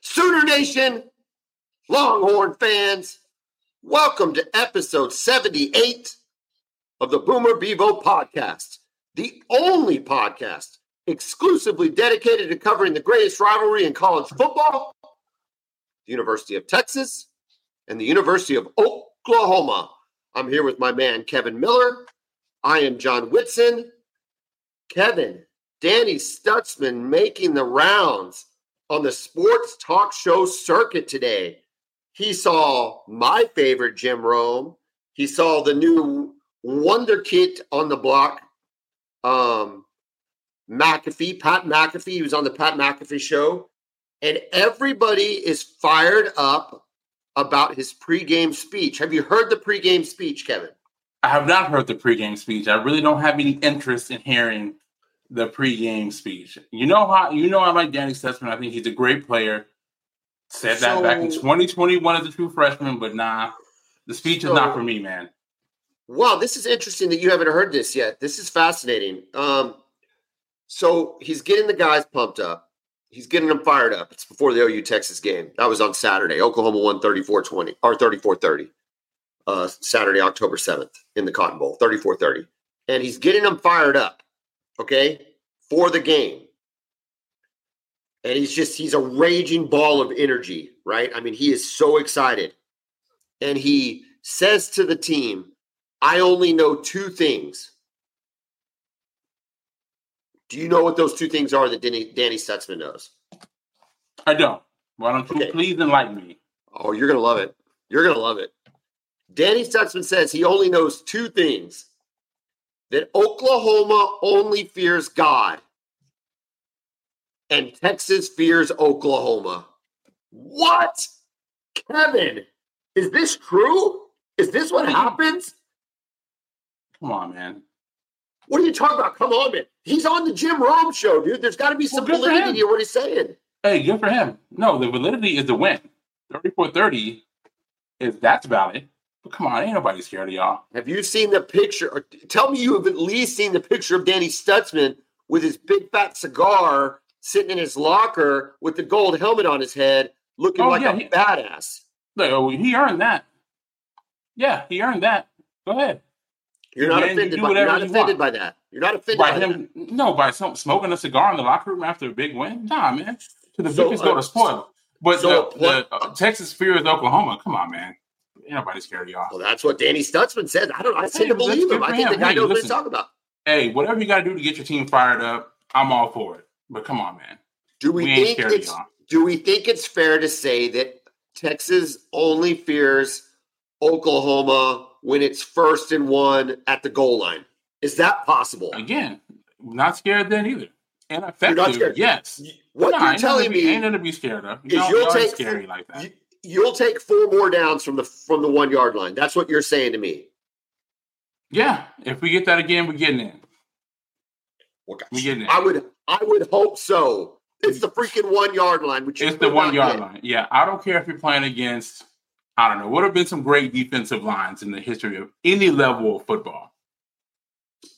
Sooner Nation, Longhorn fans, welcome to episode 78 of the Boomer Bevo podcast, the only podcast exclusively dedicated to covering the greatest rivalry in college football, the University of Texas and the University of Oklahoma. I'm here with my man, Kevin Miller. I am John Whitson. Kevin, Danny Stutsman making the rounds on the sports talk show circuit today. He saw my favorite Jim Rome. He saw the new wonder kid on the block, um, McAfee, Pat McAfee. He was on the Pat McAfee show. And everybody is fired up about his pregame speech. Have you heard the pregame speech, Kevin? I have not heard the pregame speech. I really don't have any interest in hearing the pregame speech. You know how you know I like Danny Stutsman. I think he's a great player. Said that so, back in 2021 as a true freshman, but nah, the speech so, is not for me, man. Wow, this is interesting that you haven't heard this yet. This is fascinating. Um, so he's getting the guys pumped up. He's getting them fired up. It's before the OU Texas game. That was on Saturday. Oklahoma won 34 20 or 34 30. Uh, Saturday, October 7th in the Cotton Bowl, 34 30. And he's getting them fired up okay, for the game. And he's just, he's a raging ball of energy, right? I mean, he is so excited. And he says to the team, I only know two things. Do you know what those two things are that Danny, Danny Stutsman knows? I don't. Why don't you okay. please enlighten me? Oh, you're going to love it. You're going to love it. Danny Stutsman says he only knows two things that Oklahoma only fears God and Texas fears Oklahoma. What? Kevin, is this true? Is this what happens? Come on, man. What are you talking about? Come on, man. He's on the Jim Rome show, dude. There's got to be some well, validity to what he's saying. Hey, good for him. No, the validity is the win. 34 30 is that's valid. But come on, ain't nobody scared of y'all. Have you seen the picture? Or tell me you have at least seen the picture of Danny Stutsman with his big fat cigar sitting in his locker with the gold helmet on his head, looking oh, like yeah, a he, badass. No, he earned that. Yeah, he earned that. Go ahead. You're not offended. You by, you're not offended by that. You're not offended by, by him. That. No, by some, smoking a cigar in the locker room after a big win. Nah, man. To the so, biggest uh, go to spoil. But so, the, the uh, Texas fears Oklahoma. Come on, man nobody's scared of y'all. Well, that's what Danny Stutsman said. I don't. I tend hey, to believe him. I think him. the guy hey, knows listen, what he's talking about. Hey, whatever you got to do to get your team fired up, I'm all for it. But come on, man. Do we, we think it's do we think it's fair to say that Texas only fears Oklahoma when it's first and one at the goal line? Is that possible? Again, not scared then either. And effective, yes. What no, you're telling me ain't gonna be scared of. You is you'll take scary like that. You, you'll take four more downs from the from the one yard line. That's what you're saying to me. Yeah, if we get that again, we're getting in. Well, we getting in. I would I would hope so. It's the freaking one yard line. Which it's the one yard line. Yeah, I don't care if you're playing against. I don't know. What have been some great defensive lines in the history of any level of football.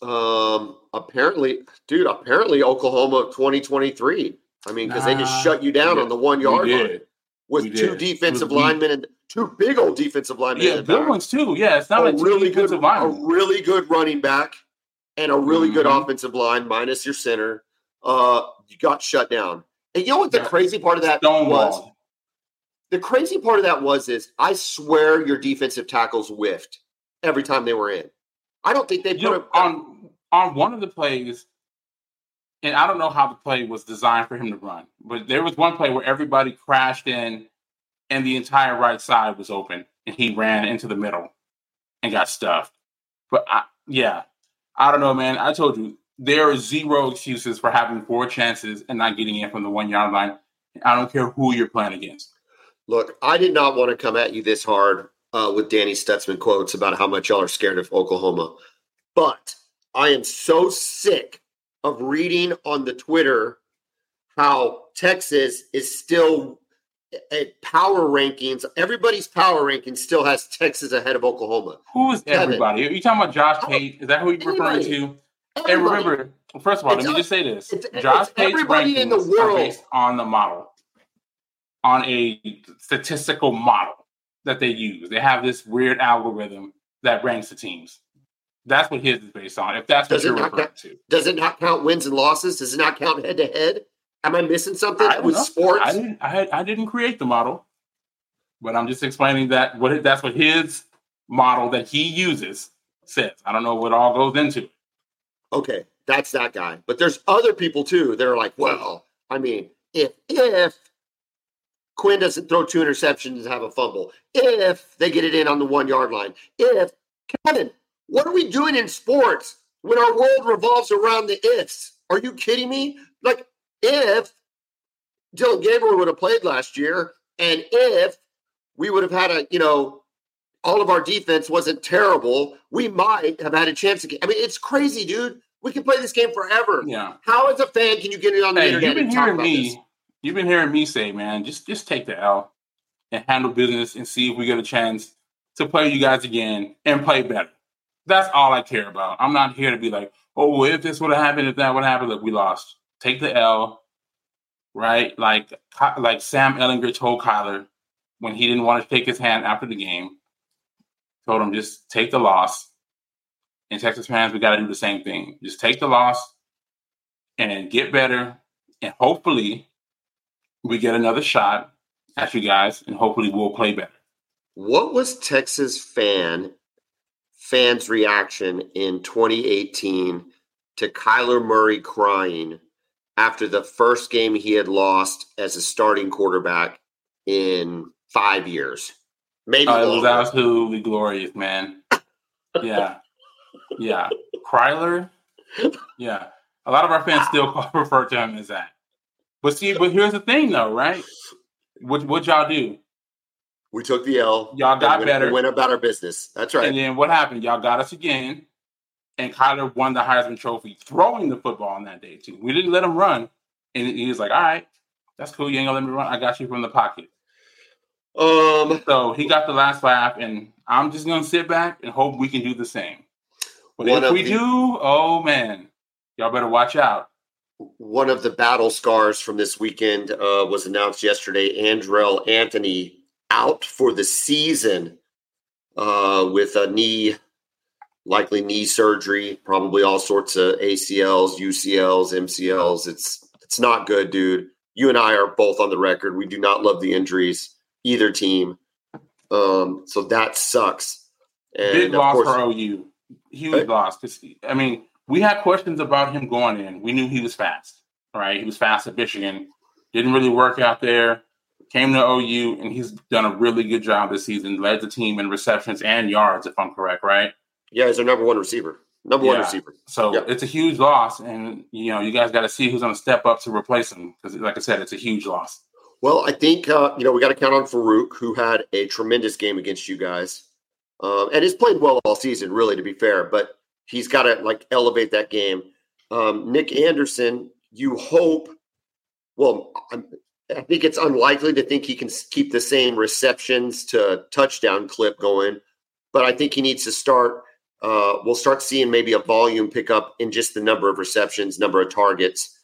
Um. Apparently, dude. Apparently, Oklahoma 2023. I mean, because nah, they just shut you down on the one yard line with two defensive linemen and two big old defensive linemen. Yeah, good ones too. Yeah, it's not a like really good, linemen. a really good running back and a really mm-hmm. good offensive line minus your center. Uh, you got shut down. And you know what the yeah. crazy part of that Stonewall. was? The crazy part of that was is I swear your defensive tackles whiffed every time they were in. I don't think they put know, a, on on one of the plays and I don't know how the play was designed for him to run, but there was one play where everybody crashed in and the entire right side was open and he ran into the middle and got stuffed. But I, yeah, I don't know, man. I told you there are zero excuses for having four chances and not getting in from the one yard line. I don't care who you're playing against. Look, I did not want to come at you this hard uh, with Danny Stutsman quotes about how much y'all are scared of Oklahoma, but I am so sick of reading on the Twitter how Texas is still at power rankings. Everybody's power ranking still has Texas ahead of Oklahoma. Who is everybody? Are you talking about Josh oh, Pate? Is that who you're referring to? Everybody. And remember, first of all, it's let me just say this: Josh Pate's everybody in the world based on the model. on a statistical model that they use. They have this weird algorithm that ranks the teams. That's what his is based on. If that's Does what you're referring count- to. Does it not count wins and losses? Does it not count head to head? Am I missing something I with know. sports? I didn't. I, I didn't create the model, but I'm just explaining that what that's what his model that he uses says. I don't know what all goes into. it. Okay, that's that guy. But there's other people too that are like, well, I mean, if if Quinn doesn't throw two interceptions and have a fumble, if they get it in on the one yard line, if Kevin, what are we doing in sports when our world revolves around the ifs? Are you kidding me? Like, if Dillon Gabriel would have played last year, and if we would have had a, you know, all of our defense wasn't terrible, we might have had a chance to get. I mean, it's crazy, dude. We can play this game forever. Yeah. How, as a fan, can you get it on the Hey, internet you've been hearing me. this? You've been hearing me say, man, just just take the L and handle business and see if we get a chance to play you guys again and play better. That's all I care about. I'm not here to be like, oh, if this would have happened, if that would happen, look, we lost. Take the L, right? Like like Sam Ehlinger told Kyler when he didn't want to shake his hand after the game. Told him just take the loss. And Texas fans, we got to do the same thing. Just take the loss and get better, and hopefully we get another shot at you guys, and hopefully we'll play better. What was Texas fan fans' reaction in 2018 to Kyler Murray crying after the first game he had lost as a starting quarterback in five years? Maybe Uh, it was absolutely glorious, man. Yeah, yeah. Kryler, yeah. A lot of our fans still refer to him as that. But see, but here's the thing, though, right? What what y'all do? We took the L. Y'all got went, better. Went about our business. That's right. And then what happened? Y'all got us again, and Kyler won the Heisman Trophy throwing the football on that day too. We didn't let him run, and he was like, "All right, that's cool. You ain't gonna let me run. I got you from the pocket." Um, So he got the last laugh, and I'm just gonna sit back and hope we can do the same. But if we the- do, oh man, y'all better watch out. one of the battle scars from this weekend uh, was announced yesterday. Andrel Anthony out for the season uh, with a knee, likely knee surgery, probably all sorts of ACLs, UCLs, MCLs. It's it's not good, dude. You and I are both on the record. We do not love the injuries, either team. Um, so that sucks. And Big loss course, for OU, huge Hey. loss. I mean, we had questions about him going in. We knew he was fast, right? He was fast at Michigan. Didn't really work out there. Came to OU, and he's done a really good job this season. Led the team in receptions and yards, if I'm correct, right? yeah, he's our number one receiver. Number one receiver. So Yep. it's a huge loss, and you know you guys got to see who's going to step up to replace him because, like I said, it's a huge loss. Well, I think uh, you know we got to count on Farooq, who had a tremendous game against you guys, um, and has played well all season. Really, to be fair, but he's got to like elevate that game. Um, Nick Anderson, you hope. Well, I'm, I think it's unlikely to think he can keep the same receptions to touchdown clip going, but I think he needs to start. Uh, we'll start seeing maybe a volume pickup in just the number of receptions, number of targets.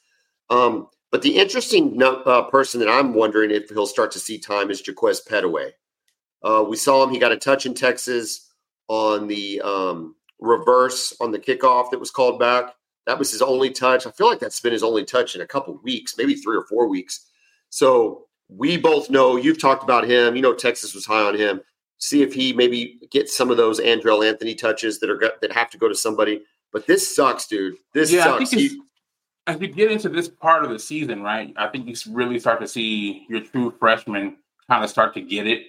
Um, but the interesting uh, person that I'm wondering if he'll start to see time is Jaquaize Pettaway. Uh, we saw him; he got a touch in Texas on the um, reverse on the kickoff that was called back. That was his only touch. I feel like that's been his only touch in a couple weeks, maybe three or four weeks. So we both know you've talked about him. You know Texas was high on him. See if he maybe gets some of those Andrel Anthony touches that are that have to go to somebody. But this sucks, dude. This Yeah, I sucks. think it's, You- as you get into this part of the season, right? I think you really start to see your true freshmen kind of start to get it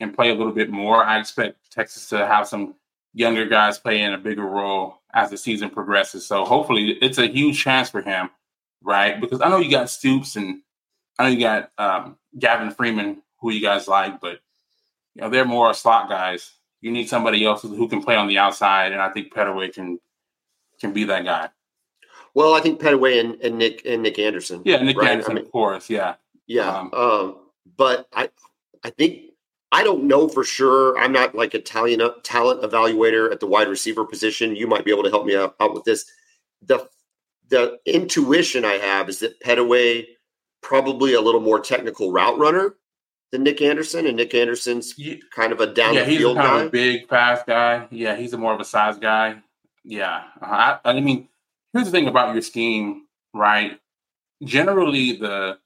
and play a little bit more. I expect Texas to have some younger guys playing a bigger role as the season progresses. So hopefully, it's a huge chance for him, right? Because I know you got Stoops and I know you got um, Gavin Freeman, who you guys like, but you know they're more slot guys. You need somebody else who can play on the outside, and I think Pettaway can can be that guy. Well, I think Pettaway and, and Nick and Nick Anderson. Yeah, Nick right? I Anderson, mean, of course. Yeah, yeah. Um, Um, but I, I think I don't know for sure. I'm not like a talent talent evaluator at the wide receiver position. You might be able to help me out, out with this. The the intuition I have is that Pettaway probably a little more technical route runner than Nick Anderson, and Nick Anderson's Yeah, kind of a down yeah the he's a kind guy. of a big, fast guy. Yeah, he's a more of a size guy. Yeah, uh, I, I mean, here's the thing about your scheme, right? Generally, the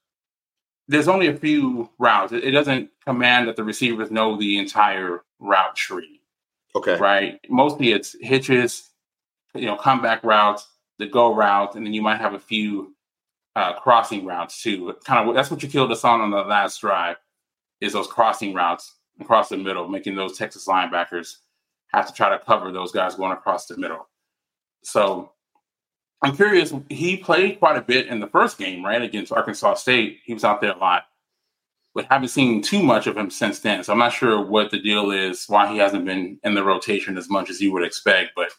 there's only a few routes. It, it doesn't command that the receivers know the entire route tree, okay. right? Mostly it's hitches, you know, comeback routes, the go routes, and then you might have a few uh, crossing routes too. Kind of that's what you killed us on on the last drive is those crossing routes across the middle, making those Texas linebackers have to try to cover those guys going across the middle. So I'm curious. He played quite a bit in the first game, right, against Arkansas State. He was out there a lot, but haven't seen too much of him since then. So I'm not sure what the deal is, why he hasn't been in the rotation as much as you would expect. But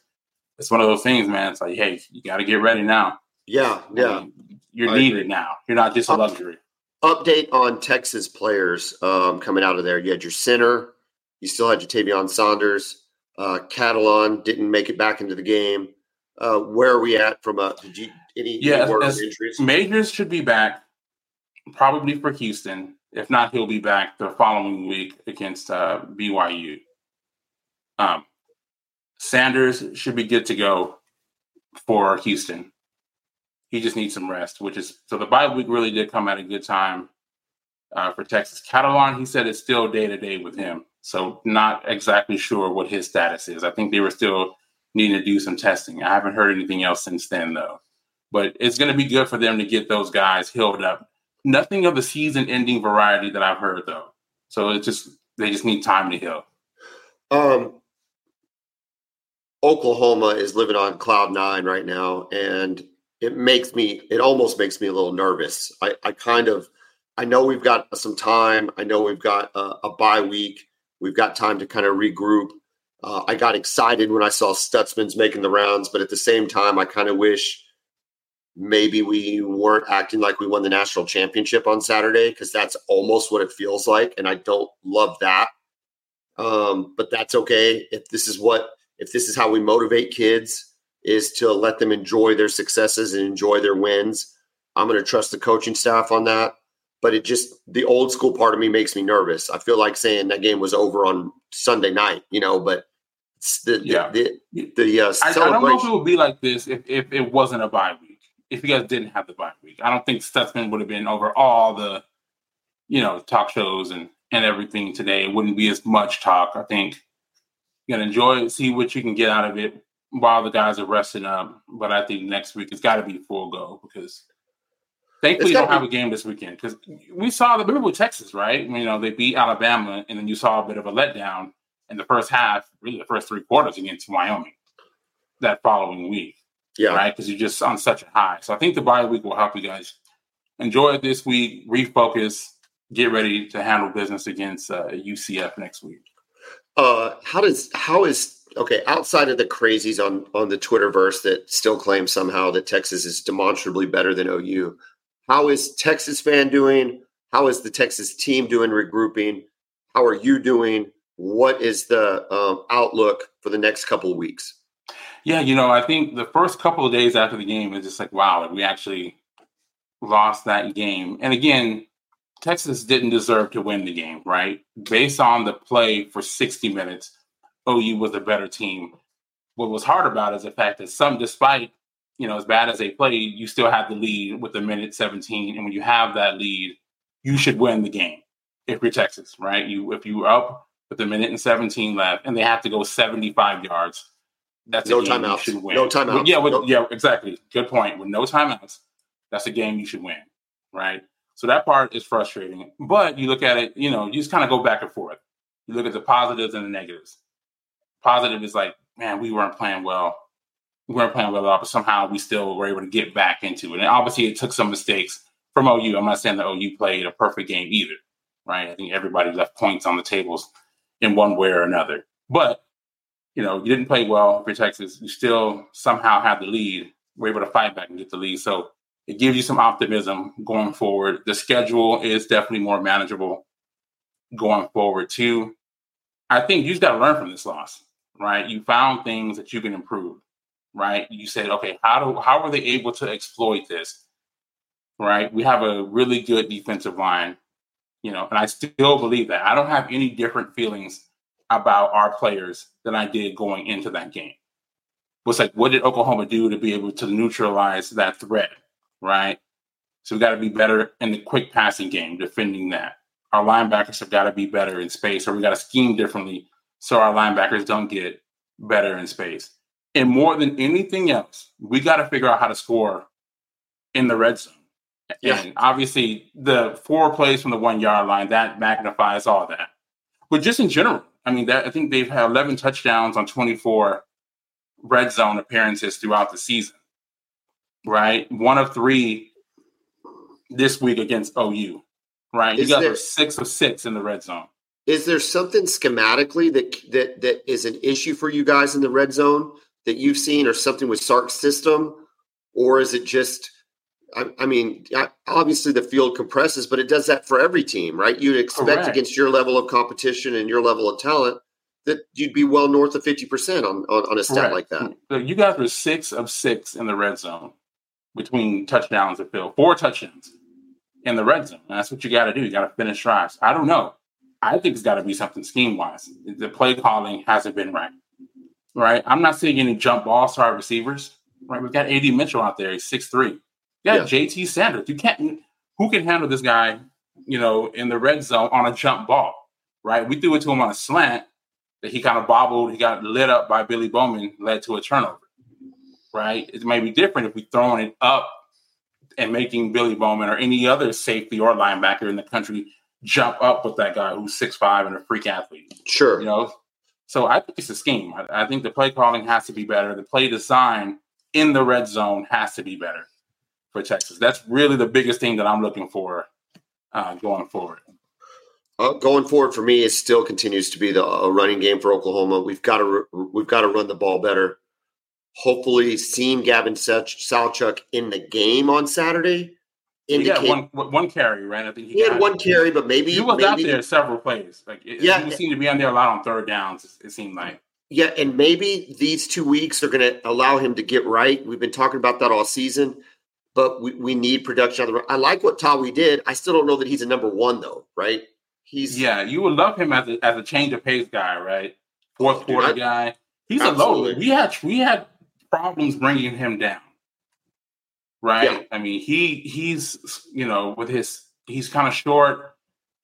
it's one of those things, man. It's like, hey, you got to get ready now. Yeah, I yeah. mean, you're I needed agree. now. You're not just a luxury. Update on Texas players um, coming out of there. You had your center. You still had your Tavion Sanders. Uh, Catalan didn't make it back into the game. Uh, where are we at from a did you any, Yeah, any word on as- injuries? Majors should be back, probably for Houston. If not, he'll be back the following week against uh, BYU. Um, Sanders should be good to go for Houston. He just needs some rest, which is so the bye week really did come at a good time uh, for Texas. Catalan, he said it's still day to day with him, so not exactly sure what his status is. I think they were still needing to do some testing. I haven't heard anything else since then, though but it's going to be good for them to get those guys healed up. Nothing of the season-ending variety that I've heard though. So it's just they just need time to heal. Um, Oklahoma is living on cloud nine right now, and it makes me, it almost makes me a little nervous. I, I kind of, I know we've got some time. I know we've got a, a bye week. We've got time to kind of regroup. Uh, I got excited when I saw Stutsman's making the rounds, but at the same time, I kind of wish maybe we weren't acting like we won the national championship on Saturday because that's almost what it feels like, and I don't love that. Um, but that's okay if this is what if this is how we motivate kids is to let them enjoy their successes and enjoy their wins. I'm going to trust the coaching staff on that. But it just the old school part of me makes me nervous. I feel like saying that game was over on Sunday night, you know. But the Yeah. the the, the uh, I, I don't know if it would be like this if, if it wasn't a bye week. If you guys didn't have the bye week, I don't think Stutsman would have been over all the, you know, talk shows and and everything today. It wouldn't be as much talk. I think you're gonna enjoy it, see what you can get out of it while the guys are resting up. But I think next week it's got to be full go because thankfully you don't gotta have a game this weekend because we saw the remember with Texas, right? You know they beat Alabama and then you saw a bit of a letdown in the first half, really the first three quarters against Wyoming that following week yeah, right? Because you're just on such a high. So I think the bye week will help you guys enjoy it this week, refocus, get ready to handle business against uh, UCF next week. uh how does how is okay outside of the crazies on on the twitterverse that still claim somehow that texas is demonstrably better than ou how is texas fan doing how is the texas team doing regrouping how are you doing what is the um, outlook for the next couple of weeks Yeah, you know, I think the first couple of days after the game is just like, wow, like we actually lost that game. And again, Texas didn't deserve to win the game, right? Based on the play for 60 minutes, OU was a better team. What was hard about it is the fact that some, despite, you know, as bad as they played, you still had the lead with the minute 17. And when you have that lead, you should win the game if you're Texas, right? You if you were up with a minute and 17 left and they have to go 75 yards, that's No a game you timeouts. should win. No timeouts. Yeah, with, No- yeah, exactly. Good point. With no timeouts, that's a game you should win, right? So that part is frustrating. But you look at it, you know, you just kind of go back and forth. You look at the positives and the negatives. Positive is like, man, we weren't playing well. We weren't playing well at all, but somehow we still were able to get back into it. And obviously, it took some mistakes from OU. I'm not saying that OU played a perfect game either, right? I think everybody left points on the tables in one way or another. But you know, you didn't play well for Texas. You still somehow have the lead. We're able to fight back and get the lead. So it gives you some optimism going forward. The schedule is definitely more manageable going forward too. I think you just got to learn from this loss, right? You found things that you can improve, right? You said, okay, how do how were they able to exploit this? right? We have a really good defensive line, you know, and I still believe that. I don't have any different feelings about our players than I did going into that game. Was like, what did Oklahoma do to be able to neutralize that threat, right? So we got to be better in the quick passing game, defending that. Our linebackers have got to be better in space, or we got to scheme differently so our linebackers don't get better in space. And more than anything else, we got to figure out how to score in the red zone. Yeah. And obviously, the four plays from the one yard line that magnifies all that. But just in general, I mean, that I think they've had 11 touchdowns on 24 red zone appearances throughout the season. Right, one of three this week against OU. Right, is you guys there, are six of six in the red zone. Is there something schematically that that that is an issue for you guys in the red zone that you've seen, or something with Sark's system, or is it just? I, I mean, obviously the field compresses, but it does that for every team, right? You'd expect Correct. against your level of competition and your level of talent that you'd be well north of 50% on, on, on a stat Correct. like that. So you guys were six of six in the red zone between touchdowns and field, four touchdowns in the red zone. That's what you got to do. You got to finish drives. I don't know. I think it's got to be something scheme wise. The play calling hasn't been right. Right. I'm not seeing any jump ball star receivers. Right. We've got AD Mitchell out there. He's six three. Yeah, JT Sanders. You can't. Who can handle this guy? You know, in the red zone on a jump ball, right? We threw it to him on a slant that he kind of bobbled. He got lit up by Billy Bowman, led to a turnover, right? It may be different if we're throwing it up and making Billy Bowman or any other safety or linebacker in the country jump up with that guy who's six five and a freak athlete. Sure, you know. So I think it's a scheme. I, I think the play calling has to be better. The play design in the red zone has to be better for Texas. That's really the biggest thing that I'm looking for uh, going forward. Uh, going forward for me, it still continues to be the uh, running game for Oklahoma. We've got to we've got to run the ball better. Hopefully, seeing Gavin Sawchuk in the game on Saturday. Indicate, he one one carry, right? I think he, he had one carry, but maybe he was maybe, out there several plays. Like it, yeah, he seemed to be on there a lot on third downs. It seemed like yeah, and maybe these two weeks are going to allow him to get right. We've been talking about that all season but we, we need production on the road. I like what Tawee did. I still don't know that he's a number one though, right? He's yeah, you would love him as a as a change of pace guy, right? Fourth quarter guy. He's absolutely. a low. We had we had problems bringing him down, right? Yeah. I mean, he he's you know with his he's kind of short,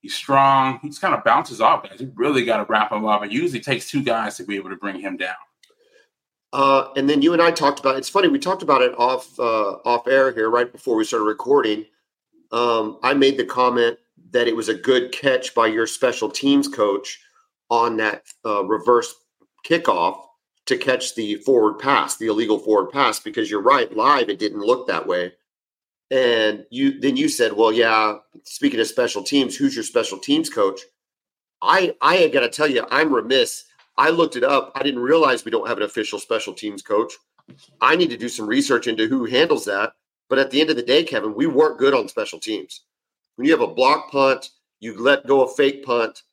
he's strong, he's kind of bounces off guys. You really got to wrap him up. It usually takes two guys to be able to bring him down. Uh, and then you and I talked about it's funny we talked about it off uh, off air here right before we started recording. Um, I made the comment that it was a good catch by your special teams coach on that uh, reverse kickoff to catch the forward pass, the illegal forward pass, because you're right, live it didn't look that way. And you then you said, well, yeah. Speaking of special teams, who's your special teams coach? I I got to tell you, I'm remiss I looked it up. I didn't realize we don't have an official special teams coach. I need to do some research into who handles that. But at the end of the day, Kevin, we weren't good on special teams. When you have a block punt, you let go a fake punt,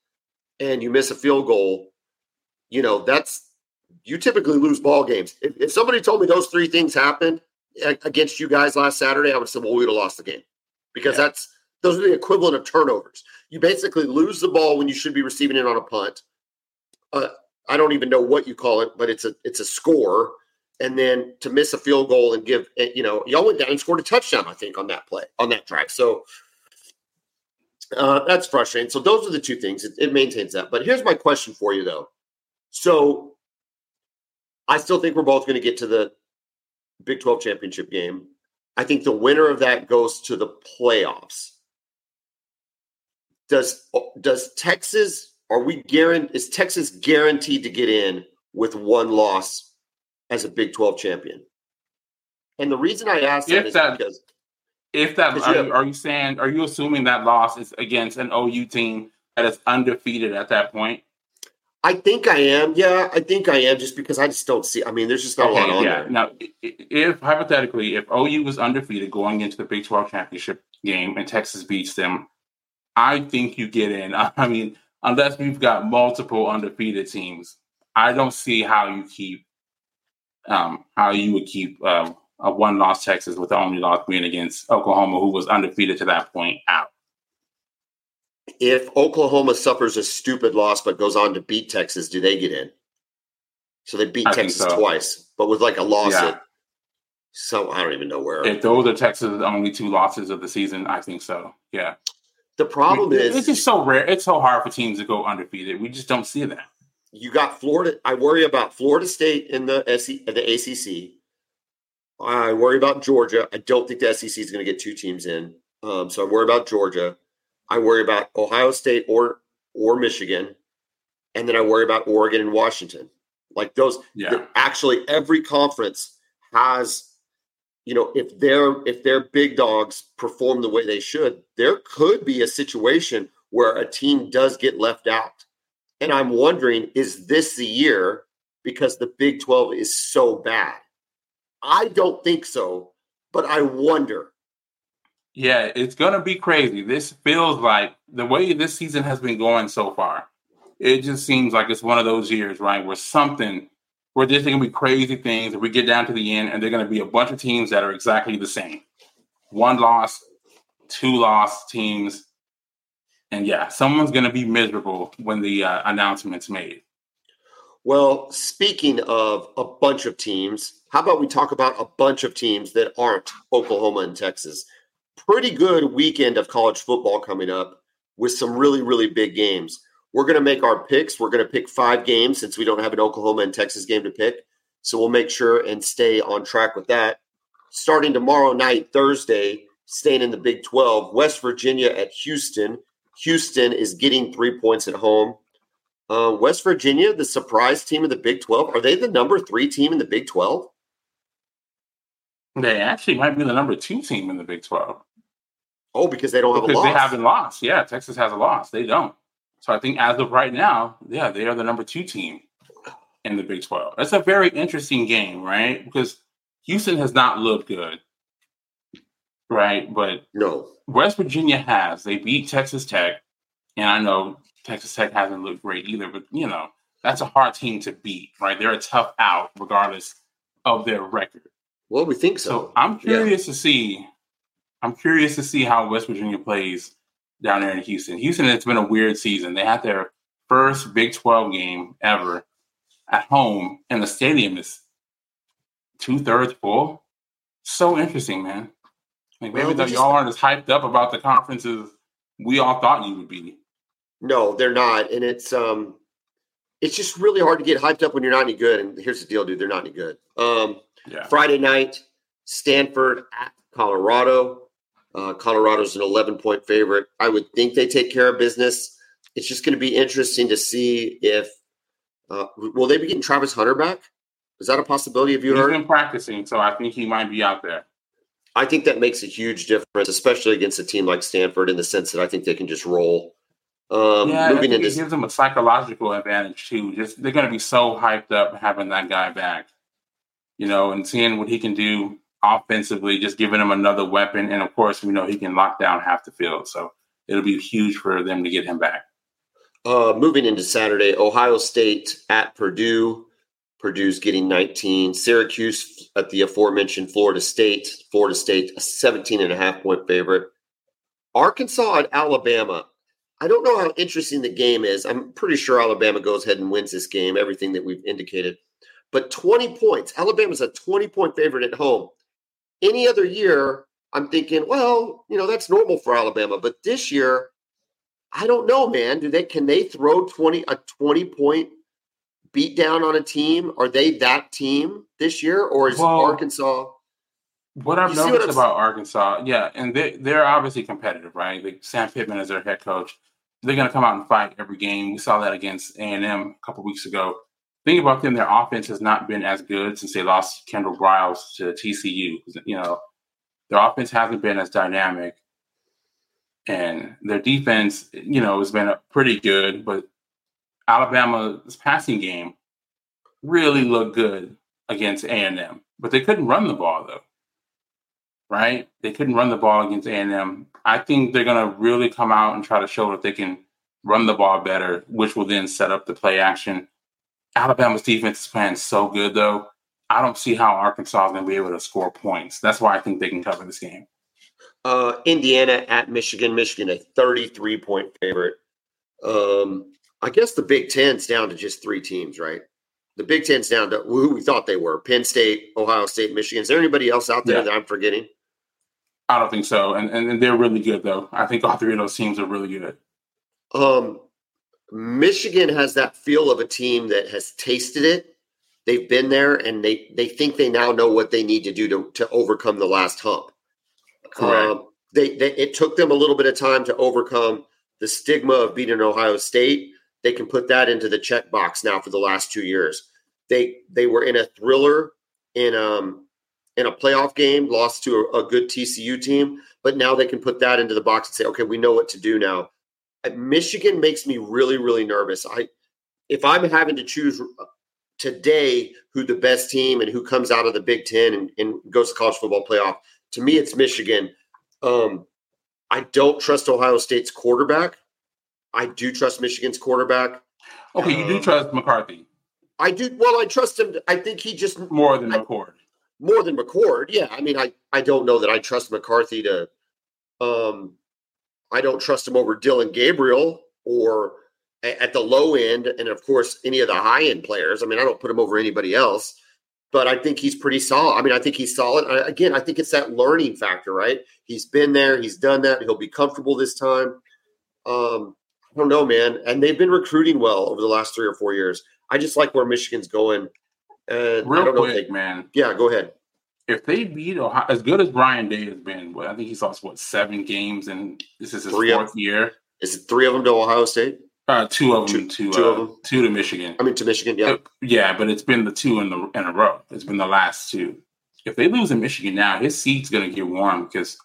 and you miss a field goal, you know, that's you typically lose ball games. If, if somebody told me those three things happened against you guys last Saturday, I would say, well, we'd have lost the game because yeah. that's those are the equivalent of turnovers. You basically lose the ball when you should be receiving it on a punt. Uh, I don't even know what you call it, but it's a it's a score. And then to miss a field goal and give eh, you know y'all went down and scored a touchdown, I think, on that play on that drive. So uh, that's frustrating. So those are the two things. It, it maintains that. But here's my question for you though. So I still think we're both going to get to the Big 12 championship game. I think the winner of that goes to the playoffs. Does does Texas are we guaranteed? Is Texas guaranteed to get in with one loss as a Big 12 champion? And the reason I ask that is that, because if that are, you have, are you saying are you assuming that loss is against an OU team that is undefeated at that point? I think I am. Yeah, I think I am just because I just don't see. I mean, there's just not okay, a lot on yeah. there. Now, if hypothetically, if OU was undefeated going into the Big 12 championship game and Texas beats them, I think you get in. I mean, unless we've got multiple undefeated teams, I don't see how you keep um, how you would keep um, a one loss Texas with the only loss being against Oklahoma, who was undefeated to that point, out. If Oklahoma suffers a stupid loss but goes on to beat Texas, do they get in? So they beat I Texas so. twice, but with like a loss Yeah. at so I don't even know where. If those are Texas' only two losses of the season, I think so. Yeah. the problem it's is it's just so rare. It's so hard for teams to go undefeated. We just don't see that. you got Florida. I worry about Florida State in the SE, the ACC. I worry about Georgia. I don't think the SEC is going to get two teams in. Um, so I worry about Georgia. I worry about Ohio State or or Michigan, and then I worry about Oregon and Washington. Like those, Yeah. actually, every conference has, you know, if their if their big dogs perform the way they should, there could be a situation where a team does get left out. And I'm wondering, is this the year because the Big 12 is so bad? I don't think so, but I wonder. Yeah, it's gonna be crazy. This feels like the way this season has been going so far. It just seems like it's one of those years, right, where something, where there's gonna be crazy things. If we get down to the end, and they're gonna be a bunch of teams that are exactly the same, one loss, two loss teams, and yeah, someone's gonna be miserable when the uh, announcement's made. Well, speaking of a bunch of teams, how about we talk about a bunch of teams that aren't Oklahoma and Texas? Pretty good weekend of college football coming up with some really, really big games. We're going to make our picks. We're going to pick five games since we don't have an Oklahoma and Texas game to pick. So we'll make sure and stay on track with that. Starting tomorrow night, Thursday, staying in the Big 12, West Virginia at Houston. Houston is getting three points at home. Uh, West Virginia, the surprise team of the Big 12, are they the number three team in the Big 12? They actually might be the number two team in the Big Twelve. Oh, because they don't have a because loss. they haven't lost. Yeah, Texas has a loss. They don't. So I think as of right now, yeah, they are the number two team in the Big 12. That's a very interesting game, right? Because Houston has not looked good, right? But no. West Virginia has. They beat Texas Tech. And I know Texas Tech hasn't looked great either, but you know, that's a hard team to beat, right? They're a tough out regardless of their record. Well, we think so. So I'm Yeah. curious to see. I'm curious to see how West Virginia plays down there in Houston. Houston, it's been a weird season. They had their first Big 12 game ever at home, and the stadium is two thirds full. So interesting, man. Like maybe Well, though y'all aren't as hyped up about the conferences we all thought you would be. No, they're not. And it's um it's just really hard to get hyped up when you're not any good. And here's the deal, dude, they're not any good. Um Yeah. Friday night, Stanford at Colorado. Uh, Colorado's an 11 point favorite. I would think they take care of business. It's just going to be interesting to see if uh, will they be getting Travis Hunter back? Is that a possibility? Have you He's heard? been practicing, so I think he might be out there. I think that makes a huge difference, especially against a team like Stanford, in the sense that I think they can just roll. Um, yeah, I moving think into it gives them a psychological advantage too. Just they're going to be so hyped up having that guy back, you know, and seeing what he can do offensively, just giving him another weapon, and of course, we know he can lock down half the field. So it'll be huge for them to get him back. Uh, moving into Saturday, Ohio State at Purdue. Purdue's getting 19. Syracuse at the aforementioned Florida State. Florida State, a 17 and a half point favorite. Arkansas at Alabama. I don't know how interesting the game is. I'm pretty sure Alabama goes ahead and wins this game, everything that we've indicated. But 20 points. Alabama's a 20 point favorite at home. Any other year, I'm thinking, well, you know, that's normal for Alabama. But this year, I don't know, man. Do they can they throw 20 a 20 point beat down on a team? Are they that team this year? Or is Well, Arkansas What I've see what about Arkansas, yeah, and they they're obviously competitive, right? Like Sam Pittman is their head coach. They're going to come out and fight every game. We saw that against A and M a couple weeks ago. Thing about them, their offense has not been as good since they lost Kendal Briles to TCU. You know, their offense hasn't been as dynamic, and their defense, you know, has been pretty good. But Alabama's passing game really looked good against A and M, but they couldn't run the ball though right? They couldn't run the ball against A&M. I think they're to really come out and try to show that they can run the ball better, which will then set up the play action. Alabama's defense is playing so good, though. I don't see how Arkansas is going to be able to score points. That's why I think they can cover this game. Uh, Indiana at Michigan. Michigan, a 33 point favorite. Um, I guess the Big Ten's down to just three teams, right? The Big Ten's down to who we thought they were Penn State, Ohio State, Michigan. Is there anybody else out there Yeah. that I'm forgetting? I don't think so. And, and and they're really good though. I think all three of those teams are really good. Um, Michigan has that feel of a team that has tasted it. They've been there, and they they think they now know what they need to do to to overcome the last hump. Correct. Um, they, they it took them a little bit of time to overcome the stigma of beating Ohio State. They can put that into the checkbox now for the last two years. They they were in a thriller in um in a playoff game, lost to a, a good TCU team, but now they can put that into the box and say, okay, we know what to do now. Uh, Michigan makes me really really nervous. I if I'm having to choose today who the best team and who comes out of the Big Ten and, and goes to college football playoff, to me it's Michigan. Um, I don't trust Ohio State's quarterback. I do trust Michigan's quarterback. Okay, you do Um, trust McCarthy I do. Well, I trust him. I think he just more than I- McCord. more than McCord. Yeah, I mean, I I don't know that I trust McCarthy to. Um, I don't trust him over Dillon Gabriel or at the low end, and of course any of the high end players. I mean, I don't put him over anybody else, but I think he's pretty solid. I mean, I think he's solid. I, again, I think it's that learning factor, right? He's been there, he's done that. He'll be comfortable this time. Um, I don't know, man. And they've been recruiting well over the last three or four years. I just like where Michigan's going. And I Real don't know quick, they- man. yeah, go ahead. If they beat Ohio, as good as Ryan Day has been, what I think he's lost what seven games, and this is his Three of- fourth year. Is it three of them to Ohio State? Uh, two of them Two- to two uh, of them. two to Michigan. I mean, to Michigan. Yeah. Yeah, but it's been the two in the in a row. It's been the last two. If they lose in Michigan now, his seat's going to get warm because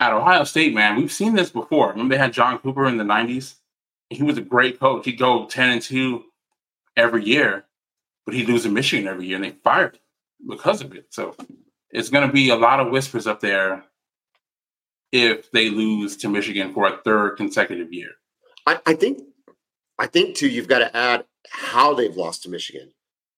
at Ohio State, man, we've seen this before. Remember they had John Cooper in the '90s. He was a great coach. He'd go ten and two every year, but he'd lose in Michigan every year, and they fired him because of it. So it's going to be a lot of whispers up there if they lose to Michigan for a third consecutive year. I, I think, I think too, you've got to add how they've lost to Michigan.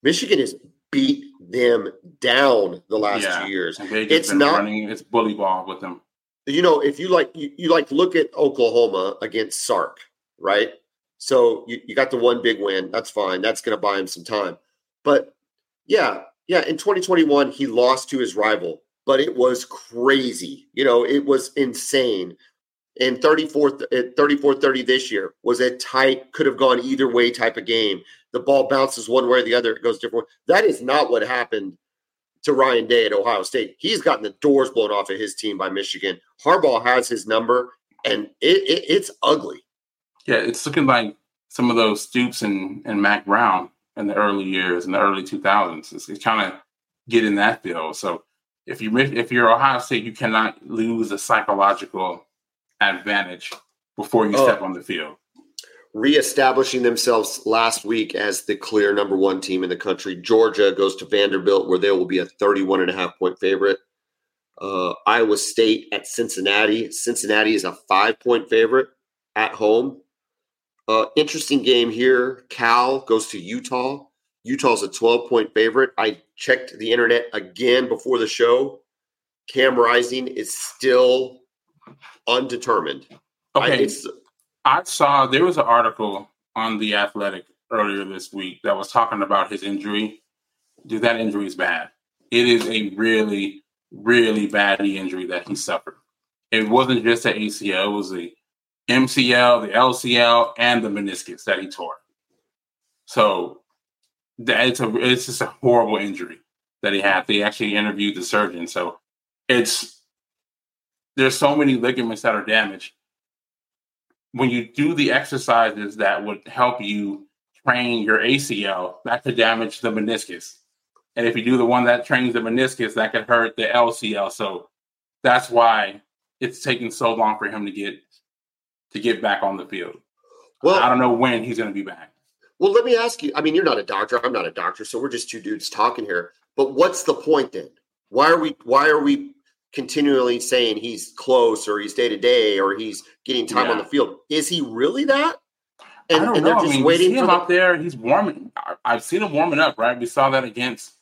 Michigan has beat them down the last Yeah. two years. It's not- running its bully ball with them. You know, if you like, you, you like look at Oklahoma against Sark, right? So you, you got the one big win. That's fine. That's going to buy him some time. But yeah, yeah. In 2021, he lost to his rival, but it was crazy. You know, it was insane. And 34 at eh, 34 30 this year was a tight, could have gone either way type of game. The ball bounces one way or the other, it goes different. That is not what happened to Ryan Day at Ohio State. He's gotten the doors blown off of his team by Michigan. Harbaugh has his number, and it, it it's ugly. Yeah, it's looking like some of those Stoops and, and Mack Brown in the early years, in the early 2000s. It's, it's kind of getting that feel. So if you if you're Ohio State, you cannot lose a psychological advantage before you Oh. step on the field. reestablishing themselves last week as the clear number one team in the country. Georgia goes to Vanderbilt, where they will be a 31 and a half point favorite. Uh, Iowa State at Cincinnati. Cincinnati is a five point favorite at home. Uh, interesting game here. Cal goes to Utah. Utah's a 12 point favorite. I checked the internet again before the show. Cam Rising is still undetermined. I- Okay, it's, I saw there was an article on the Athletic earlier this week that was talking about his injury. Dude, that injury is bad. It is a really, really bad knee injury that he suffered. It wasn't just the ACL; it was the MCL, the LCL, and the meniscus that he tore. So that it's a it's just a horrible injury that he had. They actually interviewed the surgeon, so it's there's so many ligaments that are damaged when you do the exercises that would help you train your ACL, that could damage the meniscus. And if you do the one that trains the meniscus, that could hurt the LCL. So that's why it's taking so long for him to get to get back on the field. well, I don't know when he's going to be back. Well, let me ask you. I mean, you're not a doctor. I'm not a doctor, so we're just two dudes talking here. But what's the point then? Why are we? Why are we continually saying he's close or he's day to day or he's getting time on the field? Is he really that? And, I don't and know. they're I just mean, waiting you see for him the, out there. He's warming. I- I've seen him warming up. Right, we saw that against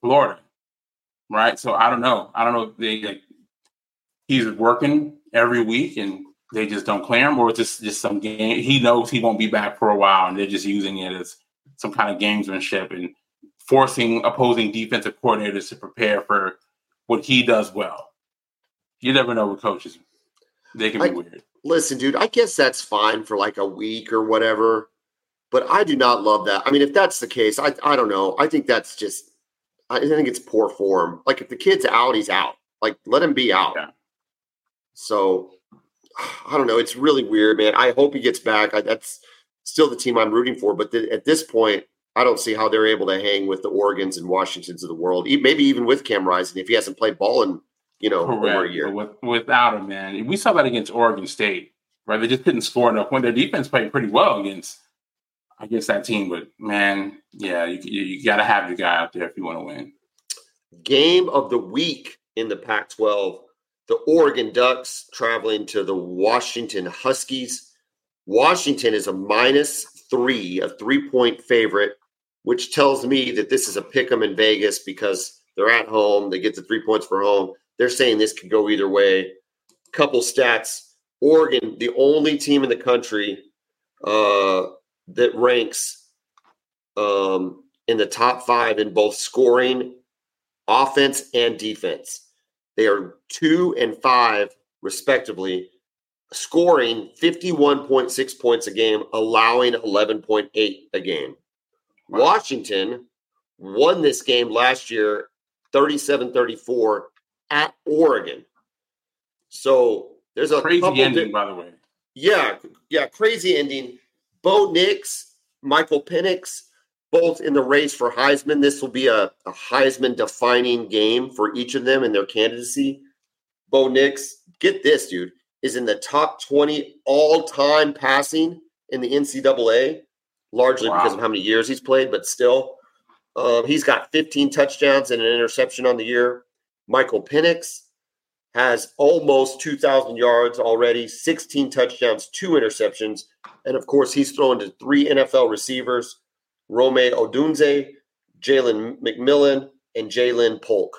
Florida, right? So I don't know. I don't know if they like he's working every week and they just don't clear him, or it's just just some game. He knows he won't be back for a while, and they're just using it as some kind of gamesmanship and forcing opposing defensive coordinators to prepare for what he does well. You never know with coaches; they can be I, weird. Listen, dude, I guess that's fine for like a week or whatever, but I do not love that. I mean, if that's the case, I I don't know. I think that's just I think it's poor form. Like if the kid's out, he's out. Like let him be out. Yeah. So I don't know. It's really weird, man. I hope he gets back. I, that's still the team I'm rooting for. But th- at this point, I don't see how they're able to hang with the Oregons and Washingtons of the world. Maybe even with Cam Rising if he hasn't played ball in you know Correct. over a year. With, without him, man, we saw that against Oregon State. Right, they just couldn't score enough when their defense played pretty well against against that team. But man, yeah, you, you, you got to have your guy out there if you want to win. Game of the week in the Pac-12 the Oregon Ducks traveling to the Washington Huskies. Washington is a minus three, a three point favorite, which tells me that this is a pick 'em in Vegas because they're at home. They get the three points for home. They're saying this could go either way. Couple stats Oregon, the only team in the country uh, that ranks um, in the top five in both scoring, offense, and defense. They are two and five, respectively, scoring 51.6 points a game, allowing 11.8 a game. Wow. Washington won this game last year 37 34 at Oregon. So there's a crazy ending, di- by the way. Yeah, yeah, crazy ending. Bo Nix, Michael Penix, both in the race for Heisman. This will be a, a Heisman defining game for each of them in their candidacy. Bo Nix, get this, dude, is in the top 20 all time passing in the NCAA, largely wow. because of how many years he's played, but still. Um, he's got 15 touchdowns and an interception on the year. Michael Penix has almost 2,000 yards already, 16 touchdowns, two interceptions. And of course, he's thrown to three NFL receivers Rome Odunze, Jalen McMillan, and Ja'Lynn Polk.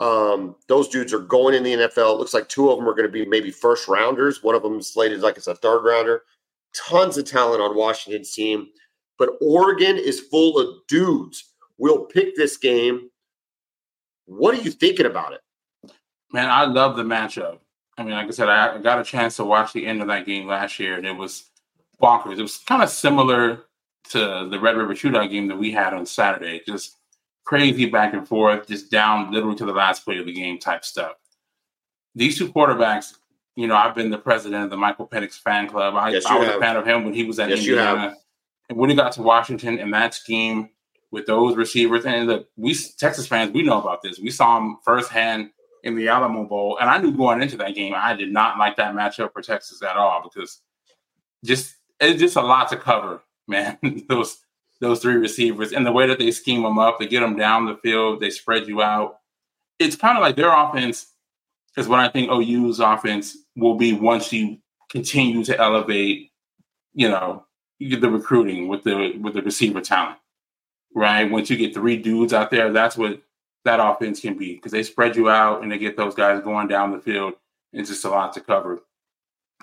Um, those dudes are going in the NFL. It looks like two of them are going to be maybe first rounders. One of them is slated like it's a third rounder. Tons of talent on Washington's team, but Oregon is full of dudes. We'll pick this game. What are you thinking about it? Man, I love the matchup. I mean, like I said, I got a chance to watch the end of that game last year, and it was bonkers. It was kind of similar to the Red River Shootout game that we had on Saturday. Just crazy back and forth, just down literally to the last play of the game type stuff. These two quarterbacks, you know, I've been the president of the Michael Penix fan club. I, yes, I was have. a fan of him when he was at yes, Indiana. And when he got to Washington and that scheme with those receivers, and look, we Texas fans, we know about this. We saw him firsthand in the Alamo Bowl, and I knew going into that game, I did not like that matchup for Texas at all because just it's just a lot to cover man. those those three receivers and the way that they scheme them up, they get them down the field, they spread you out. It's kind of like their offense is what I think OU's offense will be once you continue to elevate, you know, you get the recruiting with the with the receiver talent, right? Once you get three dudes out there, that's what that offense can be because they spread you out and they get those guys going down the field. It's just a lot to cover.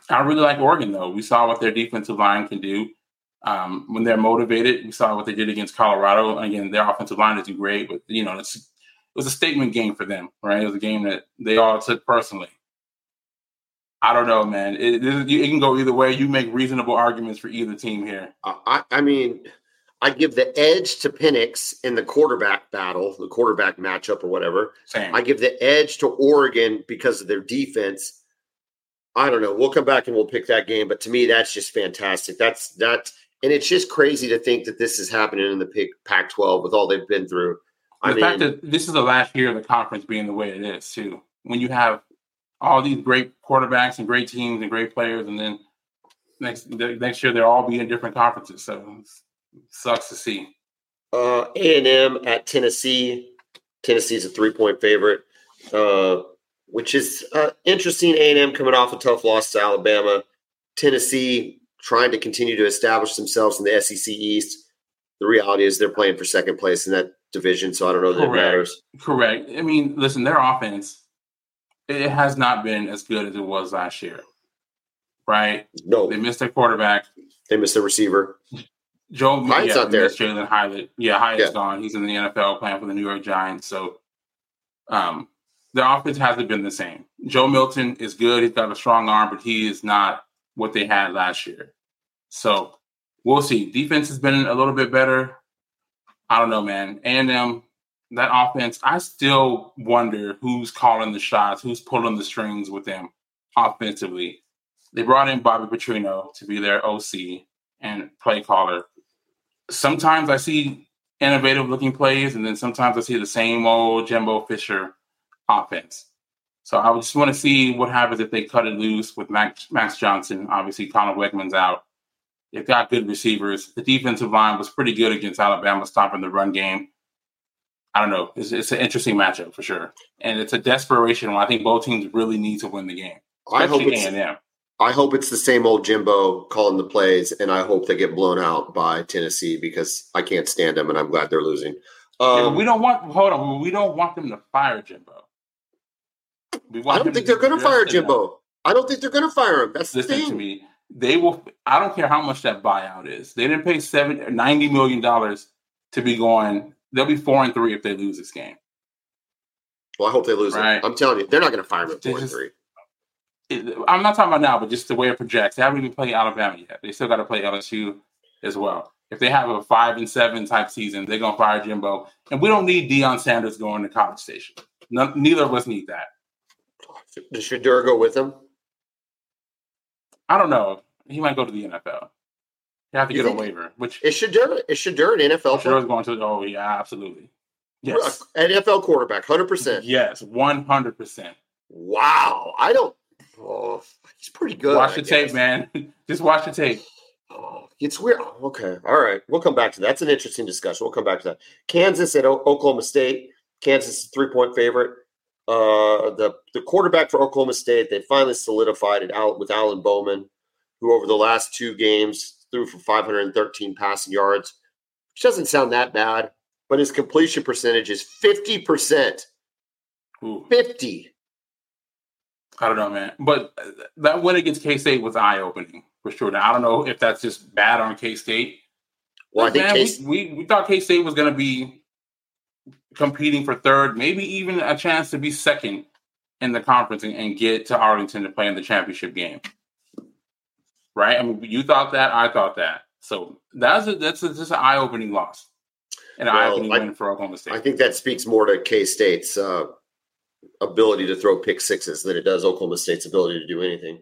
I really like Oregon though. We saw what their defensive line can do. Um, when they're motivated, we saw what they did against Colorado. Again, their offensive line isn't great, but you know, it was a statement game for them, right? It was a game that they all took personally. I don't know, man. It, it, it can go either way. You make reasonable arguments for either team here. I, I mean, I give the edge to Penix in the quarterback battle, the quarterback matchup or whatever. Same. I give the edge to Oregon because of their defense. I don't know. We'll come back and we'll pick that game, but to me, that's just fantastic. That's that and it's just crazy to think that this is happening in the Pac 12 with all they've been through. I the mean, fact that this is the last year of the conference being the way it is, too. When you have all these great quarterbacks and great teams and great players, and then next next year they'll all be in different conferences. So sucks to see. Uh, A and M at Tennessee. Tennessee's a three point favorite, uh, which is uh, interesting. A and M coming off a tough loss to Alabama. Tennessee trying to continue to establish themselves in the SEC East. The reality is they're playing for second place, in that division, so I don't know that Correct. it matters. Correct. I mean, listen, their offense it has not been as good as it was last year. Right? No, They missed their quarterback. they missed their receiver. Joe Hyatt's yeah, not there. Jalen Hyatt. Yeah, Hyatt's Yeah. gone. He's in the NFL playing for the New York Giants. So um their offense hasn't been the same. Joe Milton is good. He's got a strong arm, but he is not what they had last year. So we'll see. Defense has been a little bit better. I don't know, man. A&M, that offense, I still wonder who's calling the shots, who's pulling the strings with them offensively. They brought in Bobby Petrino to be their OC and play caller. Sometimes I see innovative looking plays, and then sometimes I see the same old Jimbo Fisher offense. So I just want to see what happens if they cut it loose with Max, Max Johnson. Obviously, Conner Weigman's out. They've got good receivers. The defensive line was pretty good against Alabama, stopping the run game. I don't know. It's, it's an interesting matchup for sure, and it's a desperation one. I think both teams really need to win the game, I hope it's A&M. I hope it's the same old Jimbo calling the plays, and I hope they get blown out by Tennessee because I can't stand them, and I'm glad they're losing. Yeah, Um, we don't want. Hold on. We don't want them to fire Jimbo. We I don't think they're going to fire. Jimbo. I don't think they're going to fire him. That's the Listen to thing. me. They will. I don't care how much that buyout is. They didn't pay seven ninety million dollars to be going. They'll be four and three if they lose this game. Well, I hope they lose Right. it. I'm telling you, they're not going to fire him at four and three. It- I'm not talking about now, but just the way it projects. They haven't even played Alabama yet. They still got to play LSU as well. If they have a five and seven type season, they're gonna fire Jimbo, and we don't need Deion Sanders going to College Station. None, neither of us need that. Does Shedeur go with him? I don't know. He might go to the NFL. You have to You get a waiver, which it should Is Shedeur is Shedeur an NFL sure is going to. Oh yeah, absolutely. Yes? NFL quarterback, hundred percent. yes, one hundred percent. Wow, I don't. Oh, he's pretty good. Watch I the tape, man. Just watch the tape. Oh, it's weird. Okay, all right. We'll come back to that. That's an interesting discussion. We'll come back to that. Kansas at o- Oklahoma State. Kansas is three point favorite. Uh, the the quarterback for Oklahoma State they finally solidified it out with Alan Bowman, who over the last two games threw for 513 passing yards, which doesn't sound that bad, but his completion percentage is 50 percent. Ooh. 50. I don't know, man. But that win against K State was eye opening for sure. Now I don't know if that's just bad on K State. Well, I think man, Case, we, we we thought K State was going to be competing for third, maybe even a chance to be second in the conference and, and get to Arlington to play in the championship game. Right? I mean, you thought that, I thought that. So that's a, that's a, just an eye opening loss, an Well, eye opening I- win for Oklahoma State. I think that speaks more to K State's uh, ability to throw pick sixes than it does Oklahoma State's ability to do anything.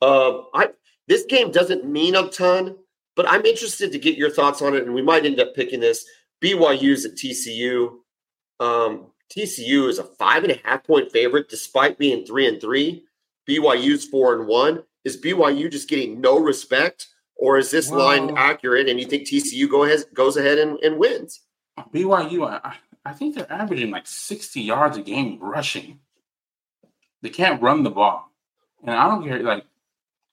Um, I this game doesn't mean a ton, but I'm interested to get your thoughts on it, and we might end up picking this. BYU's at TCU. Um, TCU is a five and a half point favorite, despite being three and three. BYU's four and one. Is BYU just getting no respect, or is this line accurate? And you think TCU go ahead, goes ahead and, and wins? BYU, I, I think they're averaging like 60 yards a game rushing. They can't run the ball. And I don't care, like,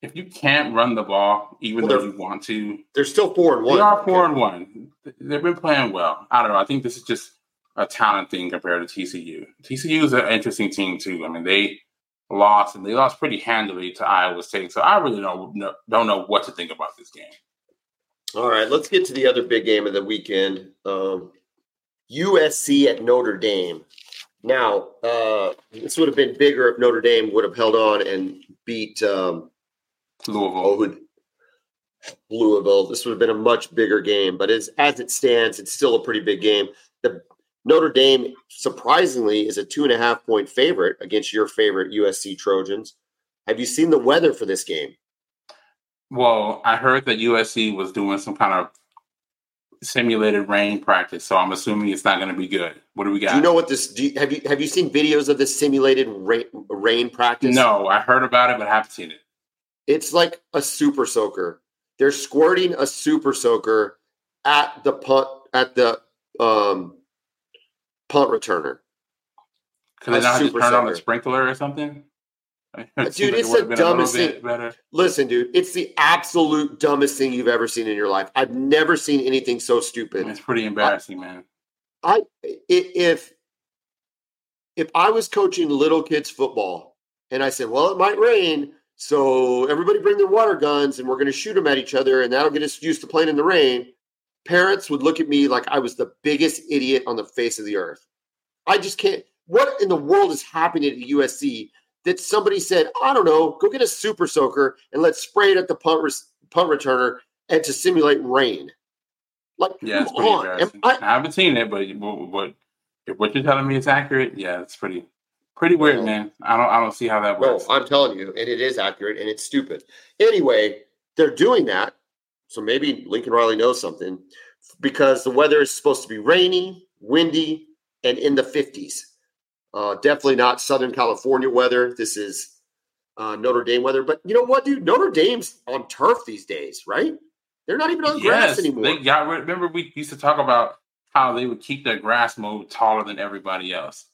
if you can't run the ball, even Well, though you want to, They're still four and one. they are four and one. They've been playing well. I don't know. I think this is just a talent thing compared to TCU. TCU is an interesting team, too. I mean, they lost, and they lost pretty handily to Iowa State. So I really don't, know- don't know what to think about this game. All right, let's get to the other big game of the weekend. Um, USC at Notre Dame. Now, uh, this would have been bigger if Notre Dame would have held on and beat um, Louisville. oh, Louisville. This would have been a much bigger game, but as as it stands, it's still a pretty big game. The Notre Dame, surprisingly, is a two and a half point favorite against your favorite USC Trojans. Have you seen the weather for this game? Well, I heard that USC was doing some kind of simulated rain practice, so I'm assuming it's not going to be good. What do we got? Do you know what this? Do you, have you have you seen videos of this simulated rain, rain practice? no, I heard about it, but I haven't seen it. It's like a super soaker. They're squirting a super soaker at the punt at the um, punt returner. Could they not just turn on soaker. sprinkler or something? It Dude, it's the have been a little dumbest thing. Better. Listen, dude, it's the absolute dumbest thing you've ever seen in your life. I've never seen anything so stupid. It's pretty embarrassing, man. I if if I was coaching little kids football and I said, "Well, it might rain, so everybody bring their water guns and we're going to shoot them at each other and that'll get us used to playing in the rain." Parents would look at me like I was the biggest idiot on the face of the earth. I just can't. What in the world is happening at USC that somebody said, I don't know, go get a super soaker and let's spray it at the punt, re- punt returner and to simulate rain? Like, Yeah, come on. I, I, haven't seen it, but if what you're telling me is accurate, yeah, it's pretty pretty weird, Well, man. I don't I don't see how that No, works. I'm telling you, and it is accurate and it's stupid. Anyway, they're doing that. So maybe Lincoln Riley knows something because the weather is supposed to be rainy, windy, and in the 50s. Uh, definitely not Southern California weather. This is uh, Notre Dame weather. But you know what, dude? Notre Dame's on turf these days, right? They're not even on grass anymore. they got. Remember, we used to talk about how they would keep their grass mold taller than everybody else,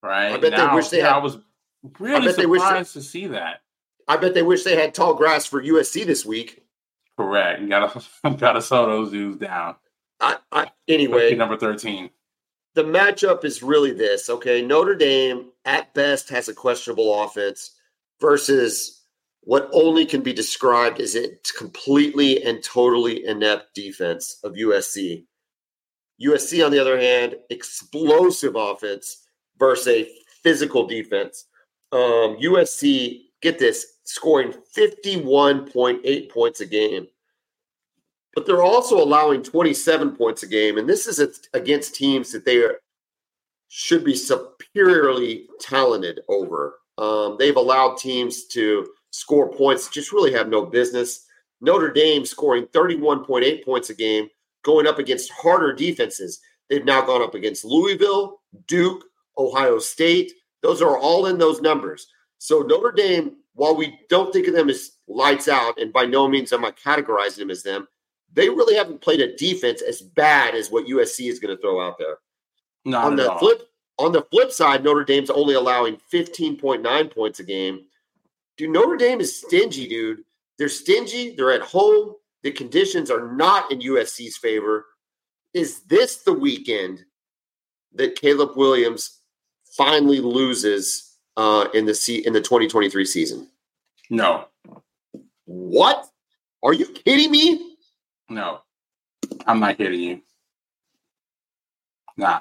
right? I bet they wish they had- I was really they wish they- surprised to see that. I bet they wish they had tall grass for USC this week. Correct. You gotta gotta slow those dudes down. I, I, anyway, number thirteen. the matchup is really this okay notre dame at best has a questionable offense versus what only can be described as a completely and totally inept defense of usc usc on the other hand explosive offense versus a physical defense um, usc get this scoring 51.8 points a game but they're also allowing 27 points a game and this is against teams that they are, should be superiorly talented over. Um, they've allowed teams to score points just really have no business. Notre dame scoring 31.8 points a game going up against harder defenses. They've now gone up against louisville duke ohio state. Those are all in those numbers. So notre dame while we don't think of them as lights out and by no means am i categorizing them as them they really haven't played a defense as bad as what USC is going to throw out there. Not on the all. flip, on the flip side, Notre Dame's only allowing 15.9 points a game. Dude, Notre Dame is stingy, dude. They're stingy. They're at home. The conditions are not in USC's favor. Is this the weekend that Caleb Williams finally loses uh, in the se- in the 2023 season? No, What? Are you kidding me? No, I'm not kidding you. Nah,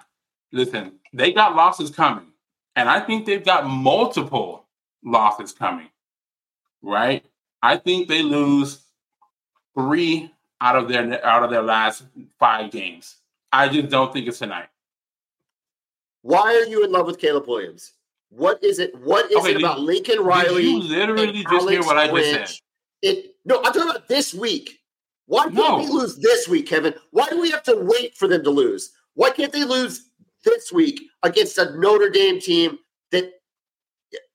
listen, they got losses coming, and I think they've got multiple losses coming. Right? I think they lose three out of their out of their last five games. I just don't think it's tonight. Why are you in love with Caleb Williams? What is it? What is Okay, it about Lincoln Riley? You literally just hear Alex what I just said? It no, I'm talking about this week. Why can't No. we lose this week, Kevin? Why do we have to wait for them to lose? Why can't they lose this week against a Notre Dame team that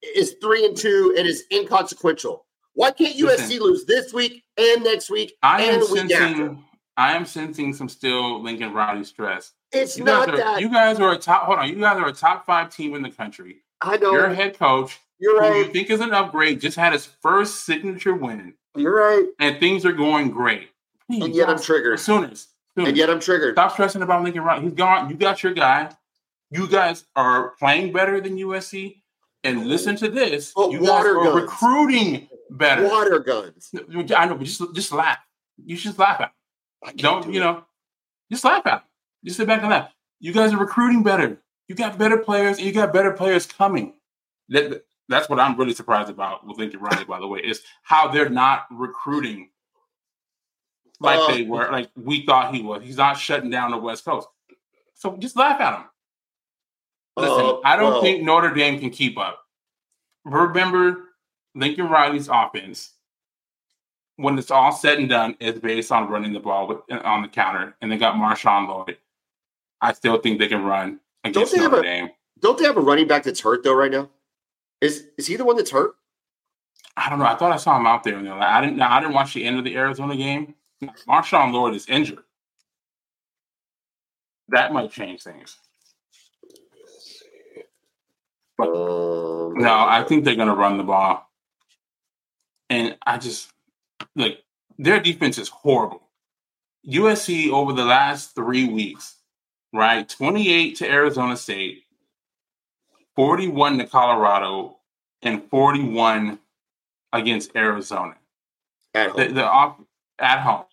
is three and two and is inconsequential? Why can't USC Listen. lose this week and next week I am and the week after? sensing. I am sensing some still Lincoln Riley stress. It's You not are that. you guys are a top. Hold on, you guys are a top five team in the country. I know. Your head coach, You're who you think is an upgrade, just had his first signature win, You're right. and things are going great. Please, And yet I'm triggered. Sooners, Sooners. And yet I'm triggered. Stop stressing about Lincoln Riley. He's gone. You got your guy. You guys are playing better than USC. And listen to this. But you guys are guns. recruiting better. Water guns. I know, but just just laugh. You should laugh at. I can't Don't do you it. know? Just laugh at. 'em. Just sit back and laugh. You guys are recruiting better. You got better players, and you got better players coming. That that's what I'm really surprised about with Lincoln Riley. By the way, is how they're not recruiting like Uh, they were, like we thought he was. He's not shutting down the West Coast. So just laugh at him. Listen, Uh, I don't well, think Notre Dame can keep up. Remember, Lincoln Riley's offense, when it's all said and done, is based on running the ball with, on the counter, and they got Marshawn Lloyd. I still think they can run against they have Notre a- Dame. Don't they have a running back that's hurt though right now? Is is he the one that's hurt? I don't know. I thought I saw him out there. And I didn't. I didn't watch the end of the Arizona game. Marshawn Lloyd is injured. That might change things. Um, No, I think they're going to run the ball. And I just, like, their defense is horrible. USC over the last three weeks right? 28 to Arizona State, 41 to Colorado, and 41 against Arizona. At The, the off at home.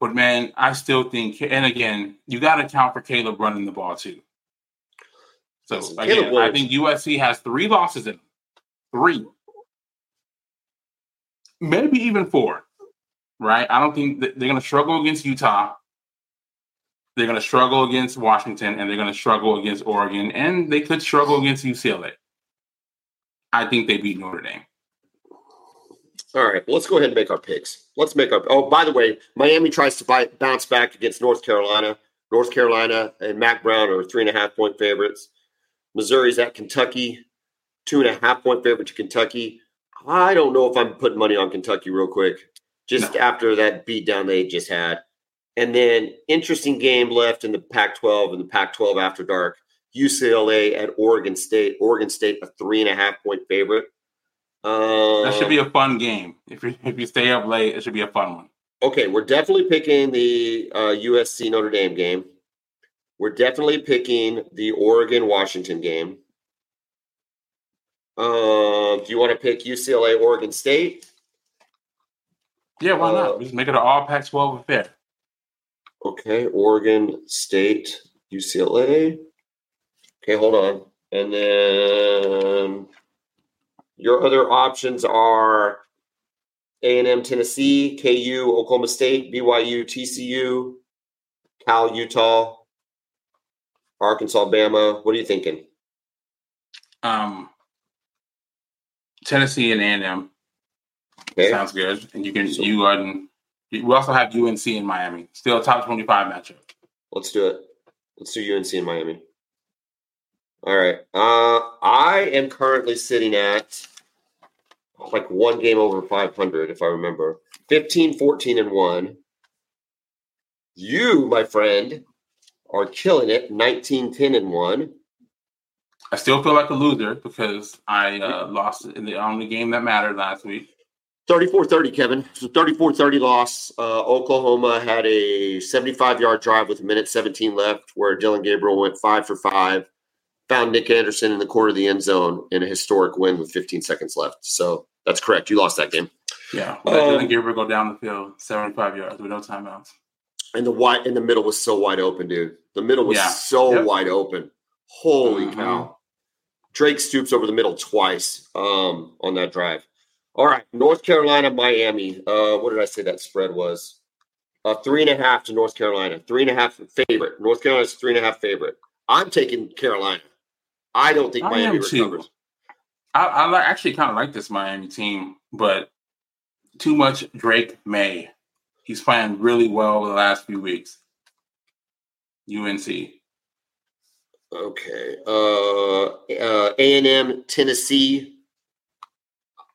But man, I still think, and again, you got to count for Caleb running the ball too. So Listen, again, I think USC has three losses in them. Three. Maybe even four. Right? I don't think they're going to struggle against Utah. They're going to struggle against Washington, and they're going to struggle against Oregon, and they could struggle against UCLA. I think they beat Notre Dame. All right, well, let's go ahead and make our picks. Let's make our. Oh, by the way, Miami tries to bounce back against North Carolina. North Carolina and Mack Brown are three and a half point favorites. Missouri's at Kentucky, two and a half point favorite to Kentucky. I don't know if I'm putting money on Kentucky real quick, just No. after that beatdown they just had. And then interesting game left in the Pac-12 and the Pac-12 after dark. UCLA at Oregon State. Oregon State a three and a half point favorite. Um, That should be a fun game. If you if you stay up late, it should be a fun one. Okay, we're definitely picking the uh, USC Notre Dame game. We're definitely picking the Oregon Washington game. Um, do you want to pick UCLA Oregon State? Yeah, why Uh, not? Just make it an all Pac-12 affair. Okay, Oregon State, UCLA. Okay, hold on. And then your other options are A&M Tennessee, KU Oklahoma State, BYU TCU, Cal Utah, Arkansas Bama. What are you thinking? Um, Tennessee and A&M Okay. sounds good, and you can So- you and we also have UNC in Miami, still a top twenty-five matchup. Let's do it. Let's do UNC in Miami. All right. Uh, I am currently sitting at like one game over 500, if I remember. 15, 14, and 1. You, my friend, are killing it. 19, 10, and 1. I still feel like a loser because I uh, lost in the only game that mattered last week. 34 30, Kevin. So 34 30 loss. Uh, Oklahoma had a 75 yard drive with a minute 17 left where Dillon Gabriel went five for five. Found Nic Anderson in the corner of the end zone in a historic win with 15 seconds left. So that's correct. You lost that game. Yeah, we let Um, Dillon Gabriel go down the field, seventy-five yards with no timeouts. And the wide in the middle was so wide open, dude. The middle was Yeah. so Yep. wide open. Holy Mhm. cow. Drake Stoops over the middle twice um, on that drive. All right. North Carolina, Miami. Uh, what did I say that spread was? Uh, three and a half to North Carolina. Three and a half favorite. North Carolina's three and a half favorite. I'm taking Carolina. I don't think I Miami am too. recovers. I, I actually kind of like this Miami team, but too much Drake Maye. He's playing really well over the last few weeks. UNC. Okay. Uh, uh, A&M, Tennessee.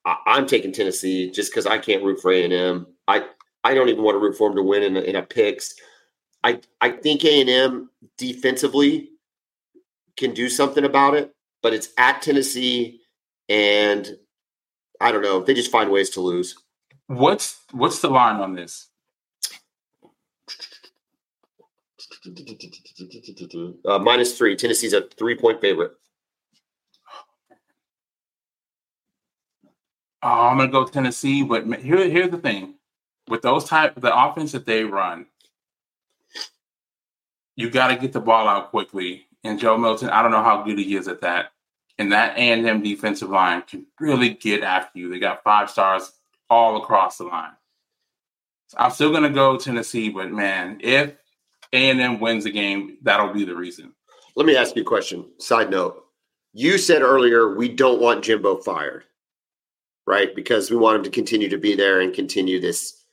I, I'm taking Tennessee just because I can't root for A&M. I I don't even want to root for them to win in a, in a picks. I I think A&M defensively can do something about it, but it's at Tennessee, and I don't know. They just find ways to lose. What's what's the line on this? Uh, minus three. Tennessee's a three point favorite. Oh, I'm gonna go Tennessee, but here, here's the thing: with those type, the offense that they run, you got to get the ball out quickly. And Joe Milton, I don't know how good he is at that. And that A and M defensive line can really get after you. They got five stars all across the line. So I'm still gonna go Tennessee, but man, if A and M wins the game, that'll be the reason. Let me ask you a question. Side note. You said earlier we don't want Jimbo fired, right? Because we want him to continue to be there and continue this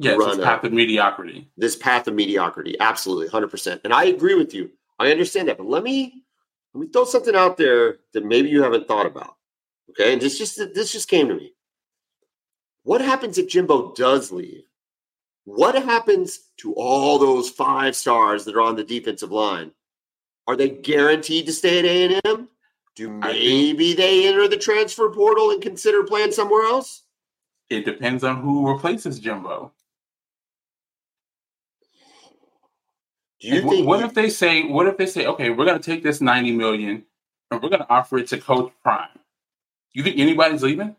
Yes, Run up. path of mediocrity. this path of mediocrity. Absolutely, hundred percent. And I agree with you. I understand that, but let me let me throw something out there that maybe you haven't thought about. Okay, and this just this just came to me. What happens if Jimbo does leave? What happens to all those five stars that are on the defensive line? Are they guaranteed to stay at A and M? Do maybe they enter the transfer portal and consider playing somewhere else? It depends on who replaces Jimbo. Do you think? what if they say? What if they say, okay, we're going to take this ninety million and we're going to offer it to Coach Prime? You think anybody's leaving?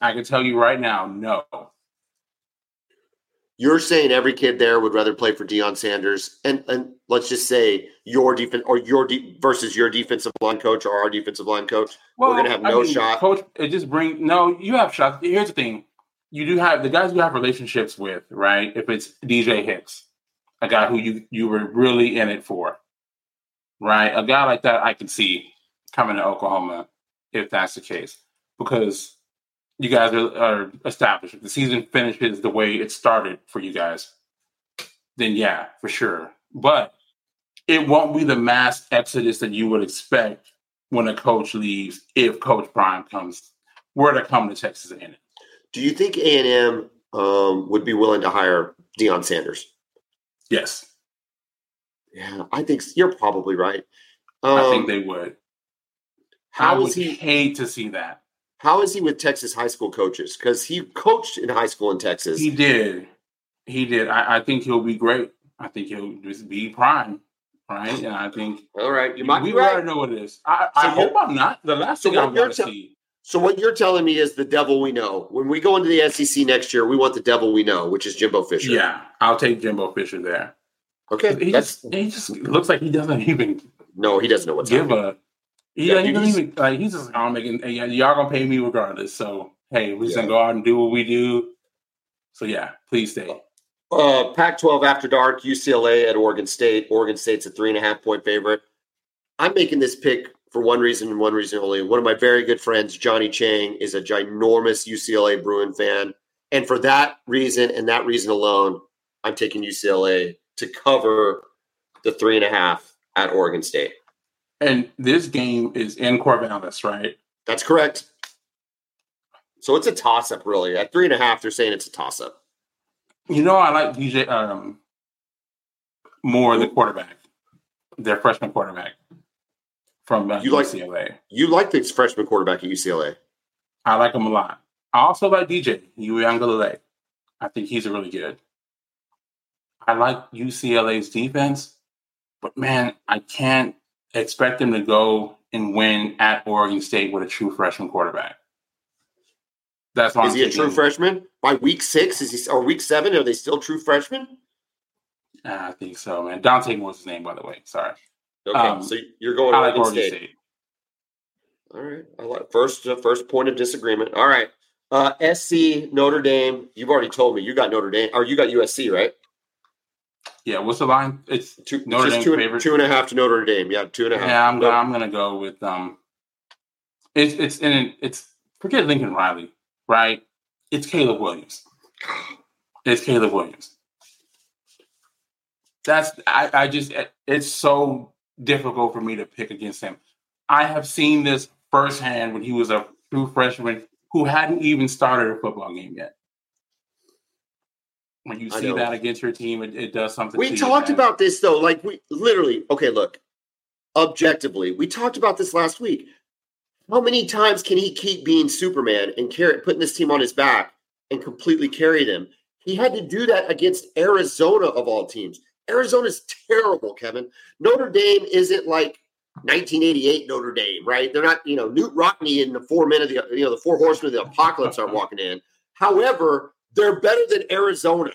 I can tell you right now, no. you're saying every kid there would rather play for Deion Sanders, and and let's just say your defense or your de- versus your defensive line coach or our defensive line coach. We're gonna have no shot. Coach, it just bring no. You have shots. Here's the thing: you do have the guys you have relationships with, right? If it's DJ Hicks, a guy who you you were really in it for, right? A guy like that, I can see coming to Oklahoma if that's the case, because you guys are, are established. If the season finishes the way it started for you guys, then yeah, for sure. But it won't be the mass exodus that you would expect when a coach leaves if Coach Prime comes were to come to Texas A&M. Do you think A and M um, would be willing to hire Deion Sanders? Yes, Yeah, I think you're probably right. Um, I think they would. I how would is he? hate to see that. How is he with Texas high school coaches? Because he coached in high school in Texas. He did. He did. I, I think he'll be great. I think he'll just be prime, right? And I think All right, you might we be right. already know what it is. I, So I hope I'm not. The last so thing I want to see. So what you're telling me is the devil we know. When we go into the SEC next year, we want the devil we know, which is Jimbo Fisher. Yeah, I'll take Jimbo Fisher there. Okay. He just he just looks like he doesn't even no, he doesn't know what's give happening. a. He, Yeah, he doesn't even like he's just I'm making hey, y'all gonna pay me regardless. So hey, we're just Yeah. gonna go out and do what we do. So yeah, please stay. Uh, Pac-12 after dark, UCLA at Oregon State. Oregon State's a three and a half point favorite. I'm making this pick for one reason and one reason only. One of my very good friends, Johnny Chang, is a ginormous UCLA Bruin fan, and for that reason and that reason alone, I'm taking UCLA to cover the three and a half at Oregon State. And this game is in Corvallis, right? That's correct. So it's a toss up, really. At three and a half, they're saying it's a toss up. You know, I like DJ um more the quarterback, their freshman quarterback from uh, You like- UCLA. You like this freshman quarterback at UCLA. I like him a lot. I also like DJ Uiagalelei. I think he's really good. I like UCLA's defense, but man, I can't expect them to go and win at Oregon State with a true freshman quarterback. That's why Is I'm he a true freshman? By week six, is he or week seven? Are they still true freshmen? I think so, man. Dante Moore's his name, by the way. Sorry. Okay, Um, so you're going Oregon, Oregon State. State. All right, I like first uh, first point of disagreement. All right, uh, SC Notre Dame. You've already told me you got Notre Dame, or you got USC, right? Yeah, what's the line? It's Two, Notre Dame two, favorite. two and a half to Notre Dame. Yeah, two and a half. Yeah, I'm No- gonna I'm gonna go with um. It's it's in it's forget Lincoln Riley, right? It's Caleb Williams. It's Caleb Williams. That's I I just it's so difficult for me to pick against him. I have seen this firsthand when he was a true freshman who hadn't even started a football game yet. When you see that against your team, it, it does something. We talked about this though, like we literally. Okay, look, objectively, we talked about this last week. How many times can he keep being Superman and carry putting this team on his back and completely carry them? He had to do that against Arizona of all teams. Arizona's terrible, Kevin. Notre Dame isn't like 1988 Notre Dame, right? They're not, you know, Knute Rockne and the four men of the, you know, the four horsemen of the apocalypse are walking in. However, they're better than Arizona.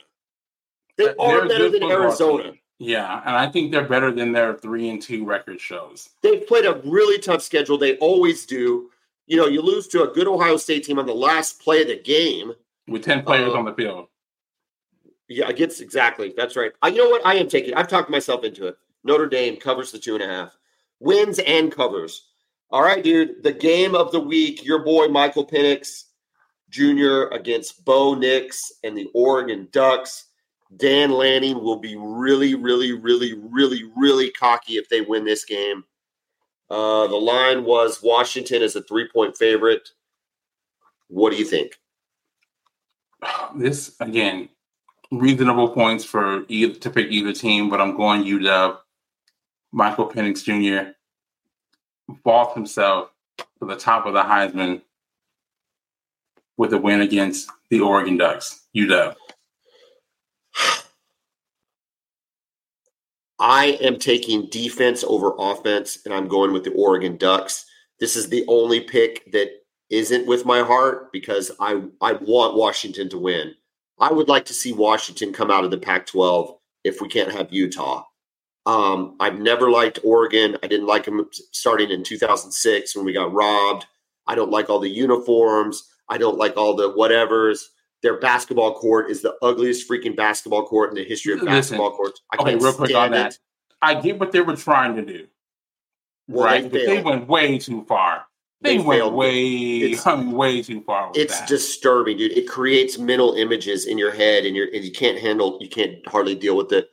They They're are better than Arizona. team. Yeah, and I think they're better than their three and two record shows. They've played a really tough schedule. They always do. You know, you lose to a good Ohio State team on the last play of the game. With ten players Uh, on the field. Yeah, against exactly. That's right. I, you know what? I am taking. I've talked myself into it. Notre Dame covers the two and a half, wins and covers. All right, dude. The game of the week. Your boy Michael Penix Jr. against Bo Nix and the Oregon Ducks. Dan Lanning will be really, really, really, really, really cocky if they win this game. Uh, the line was Washington as a three point favorite. What do you think? This again, reasonable points for either to pick either team, but I'm going UW. Michael Penix Jr. vault himself to the top of the Heisman with a win against the Oregon Ducks. UW. I am taking defense over offense, and I'm going with the Oregon Ducks. This is the only pick that isn't with my heart because I I want Washington to win. I would like to see Washington come out of the Pac-12 if we can't have Utah. Um, I've never liked Oregon. I didn't like them starting in 2006 when we got robbed. I don't like all the uniforms. I don't like all the whatevers. Their basketball court is the ugliest freaking basketball court in the history of Listen, basketball courts. I okay, real quick on that. It. I get what they were trying to do, well, right? They but they went way too far. They, they went way, I mean, way too far. it's that. disturbing, dude. It creates mental images in your head, and, you're, and you can't handle, you can't hardly deal with it.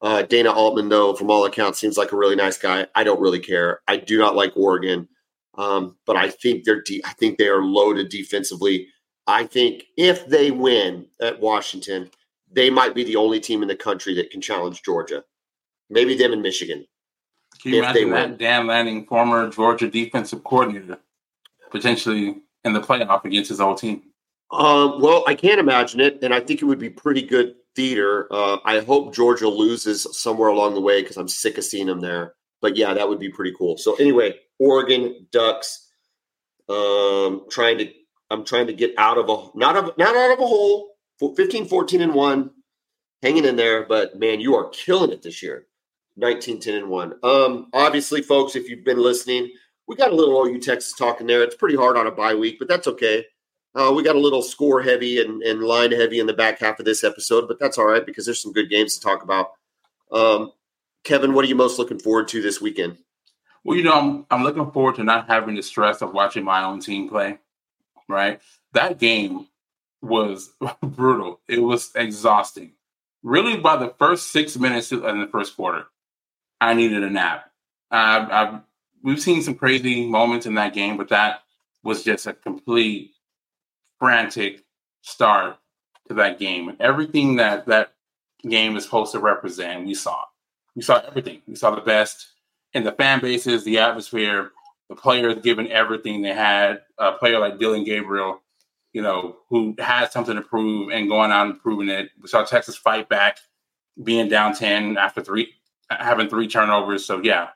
Uh, Dana Altman, though, from all accounts, seems like a really nice guy. I don't really care. I do not like Oregon, um, but I think they're de- I think they are loaded defensively. I think if they win at Washington, they might be the only team in the country that can challenge Georgia. Maybe them in Michigan. Can you imagine that win. Dan Lanning, former Georgia defensive coordinator, potentially in the playoff against his old team? Um, well, I can't imagine it, and I think it would be pretty good theater. Uh, I hope Georgia loses somewhere along the way because I'm sick of seeing them there. But yeah, that would be pretty cool. So anyway, Oregon Ducks. Um, trying to, I'm trying to get out of a not of not out of a hole. 15, 14, and one, hanging in there. But man, you are killing it this year. 19, 10, and one. Um, obviously, folks, if you've been listening, we got a little OU Texas talking there. It's pretty hard on a bye week, but that's okay. Uh, we got a little score heavy and, and line heavy in the back half of this episode, but that's all right because there's some good games to talk about. Um, Kevin, what are you most looking forward to this weekend? Well, you know, I'm I'm looking forward to not having the stress of watching my own team play. Right, that game was brutal. It was exhausting. Really, by the first six minutes in the first quarter, I needed a nap. I've, I've we've seen some crazy moments in that game, but that was just a complete frantic start to that game. And everything that that game is supposed to represent, we saw. We saw everything. We saw the best in the fan bases, the atmosphere, the players giving everything they had. A player like Dillon Gabriel, you know, who had something to prove and going out and proving it. We saw Texas fight back, being down 10 after three, having three turnovers. So, yeah,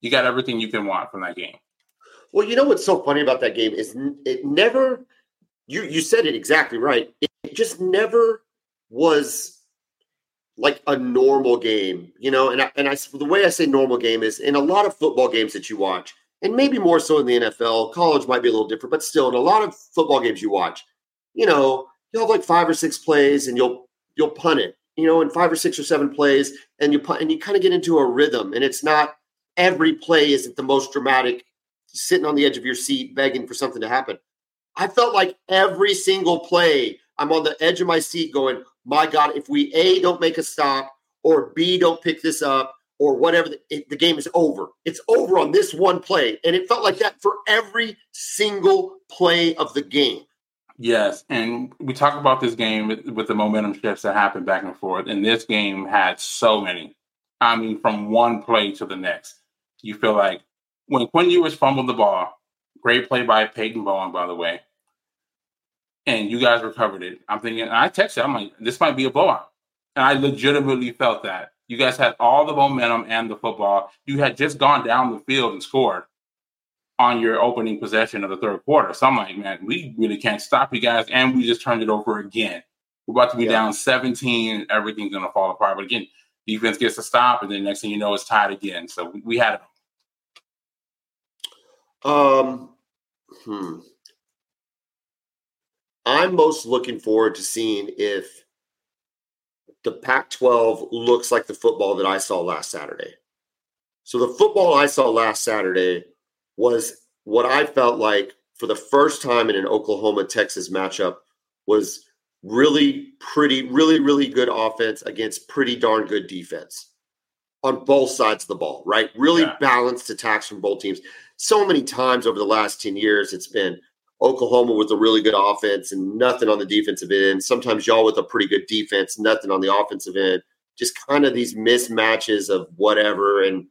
you got everything you can want from that game. Well, you know what's so funny about that game is it never you you said it exactly right. It, just never was like a normal game, you know. And I, and I the way I say normal game is in a lot of football games that you watch, and maybe more so in the NFL. College might be a little different, but still, in a lot of football games you watch, you know, you'll have like five or six plays, and you'll you'll punt it, you know, in five or six or seven plays, and you punt, and you kind of get into a rhythm, and it's not every play isn't the most dramatic, sitting on the edge of your seat begging for something to happen. I felt like every single play, I'm on the edge of my seat going, my God, if we A, don't make a stop, or B, don't pick this up, or whatever, it, the game is over. It's over on this one play. And it felt like that for every single play of the game. Yes. And we talk about this game with, with the momentum shifts that happen back and forth. And this game had so many. I mean, from one play to the next. You feel like when Quinn Ewers fumbled the ball, great play by Peyton Bowen, by the way and you guys recovered it. I'm thinking, I texted, I'm like, this might be a blowout. And I legitimately felt that. You guys had all the momentum and the football. You had just gone down the field and scored on your opening possession of the third quarter. So I'm like, man, we really can't stop you guys. And we just turned it over again. We're about to be yeah. down 17. Everything's going to fall apart. But again, defense gets to stop. And then next thing you know, it's tied again. So we, we had it. Um, hmm. I'm most looking forward to seeing if the Pac 12 looks like the football that I saw last Saturday. So, the football I saw last Saturday was what I felt like for the first time in an Oklahoma Texas matchup was really pretty, really, really good offense against pretty darn good defense on both sides of the ball, right? Really yeah. balanced attacks from both teams. So many times over the last 10 years, it's been Oklahoma with a really good offense and nothing on the defensive end. Sometimes y'all with a pretty good defense, nothing on the offensive end. Just kind of these mismatches of whatever. And,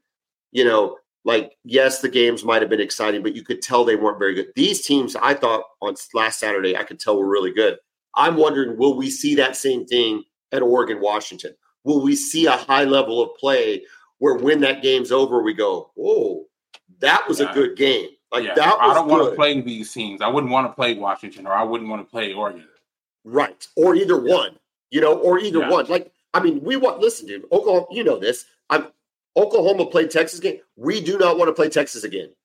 you know, like, yes, the games might have been exciting, but you could tell they weren't very good. These teams, I thought on last Saturday, I could tell were really good. I'm wondering, will we see that same thing at Oregon, Washington? Will we see a high level of play where when that game's over, we go, "Whoa, that was Yeah. a good game." Like Yeah, that I don't want to play these teams. I wouldn't want to play Washington or I wouldn't want to play Oregon. Right. Or either one, you know, or either Yeah. one. Like, I mean, we want, listen, dude, Oklahoma, you know this. I'm, Oklahoma played Texas game. We do not want to play Texas again.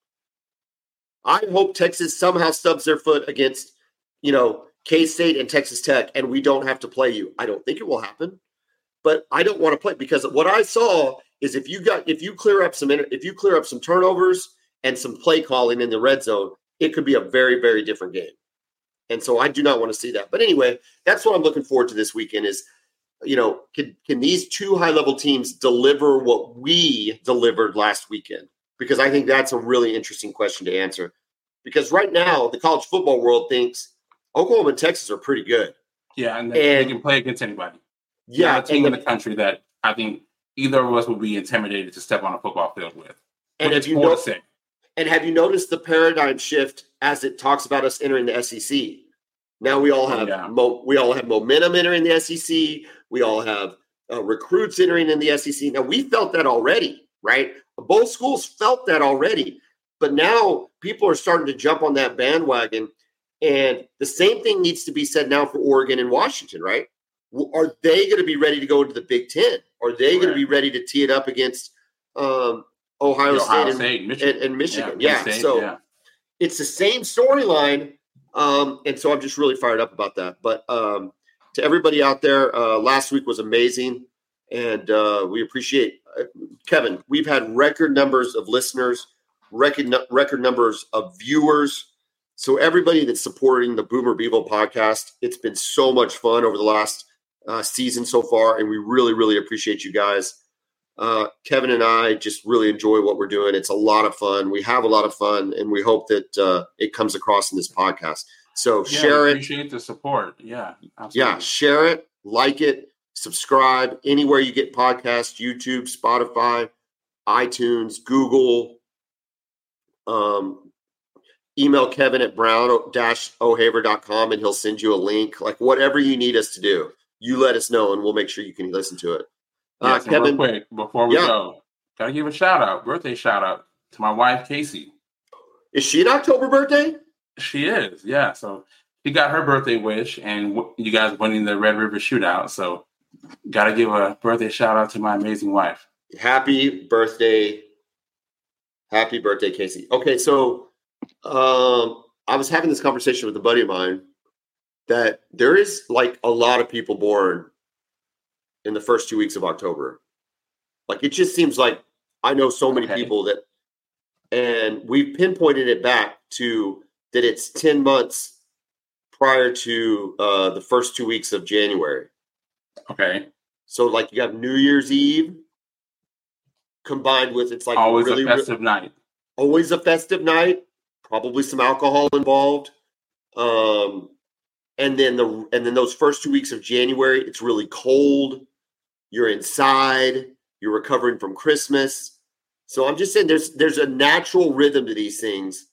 I hope Texas somehow stubs their foot against, you know, K State and Texas Tech, and we don't have to play you. I don't think it will happen, but I don't want to play because what I saw is if you got if you clear up some if you clear up some turnovers and some play calling in the red zone, it could be a very very different game. And so I do not want to see that. But anyway, that's what I'm looking forward to this weekend is you know, can can these two high level teams deliver what we delivered last weekend? Because I think that's a really interesting question to answer. Because right now, the college football world thinks Oklahoma and Texas are pretty good. Yeah, and they, they can play against anybody. Yeah, a team and, in the country that I think either of us would be intimidated to step on a football field with. and have you cool to know, say. and have you noticed the paradigm shift as it talks about us entering the SEC? Now we all Oh, have yeah. mo- we all have momentum entering the SEC. We all have uh, recruits entering in the SEC. Now we felt that already, right? Both schools felt that already, but now people are starting to jump on that bandwagon. And the same thing needs to be said now for Oregon and Washington, right? Are they going to be ready to go into the Big Ten? Are they going to be ready to tee it up against um, Ohio, State, Ohio and, State, Michigan. and, and Michigan? Penn Yeah. State, so yeah. it's the same storyline. Um, and so I'm just really fired up about that. But um, to everybody out there, uh, last week was amazing. And uh, we appreciate uh, Kevin. We've had record numbers of listeners, record, record numbers of viewers. So everybody that's supporting the Boomer Bevo podcast, it's been so much fun over the last uh, season so far, and we really, really appreciate you guys. Uh, Kevin and I just really enjoy what we're doing. It's a lot of fun. We have a lot of fun, and we hope that uh, it comes across in this podcast. So Yeah, share we it, Appreciate the support. Yeah, absolutely. yeah, share it, like it, subscribe anywhere you get podcasts, YouTube, Spotify, iTunes, Google. Um, email Kevin at brown-ohaver.com and he'll send you a link. Like whatever you need us to do, you let us know and we'll make sure you can listen to it. Uh, Yes, and real Kevin, quick before we Yeah. go, gotta give a shout out, birthday shout out to my wife Casey. is she an October birthday? She is, yeah. So she got her birthday wish, and w- you guys winning the Red River Shootout. So gotta give a birthday shout out to my amazing wife. Happy birthday. Happy birthday, Casey. Okay, so um, I was having this conversation with a buddy of mine that there is like a lot of people born in the first two weeks of October. Like it just seems like I know so many Okay. people that, and we've pinpointed it back to that it's 10 months prior to uh, the first two weeks of January. Okay, So like you have New Year's Eve combined with it's like always really, a festive night. always a festive night, probably some alcohol involved. Um and then the and then those first two weeks of January, it's really cold. You're inside, you're recovering from Christmas. So I'm just saying there's there's a natural rhythm to these things.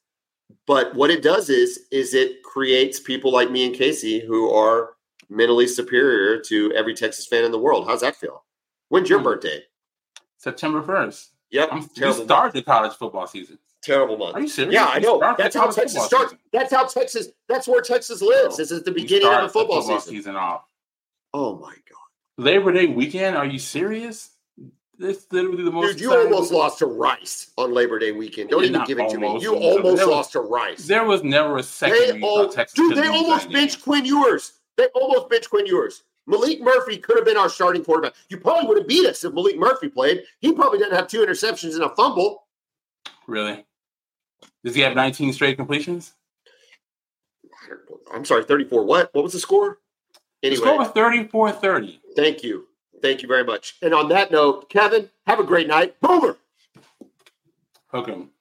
But what it does is is it creates people like me and Casey who are mentally superior to every Texas fan in the world. How's that feel? When's your Hmm. birthday? September first. Yep. I'm we terrible, started the college football season. Terrible month. Are you serious? Yeah, I know. That's how Texas starts. season. That's how Texas. That's where Texas lives. This is the beginning of start the football, season. off. Oh my god, Labor Day weekend? Are you serious? This literally the most. dude! You almost lost to Rice on Labor Day weekend. Don't even give it to me. You almost was- lost to Rice. There was never a second. They all, Texas dude. They almost benched. Quinn Ewers. They almost benched Quinn Ewers. Maalik Murphy could have been our starting quarterback. You probably would have beat us if Maalik Murphy played. He probably didn't have two interceptions and a fumble. Really? Does he have 19 straight completions? I'm sorry, 34. What? What was the score? The score was 34 30. Thank you. Thank you very much. And on that note, Kevin, have a great night. Boomer. Hook 'em.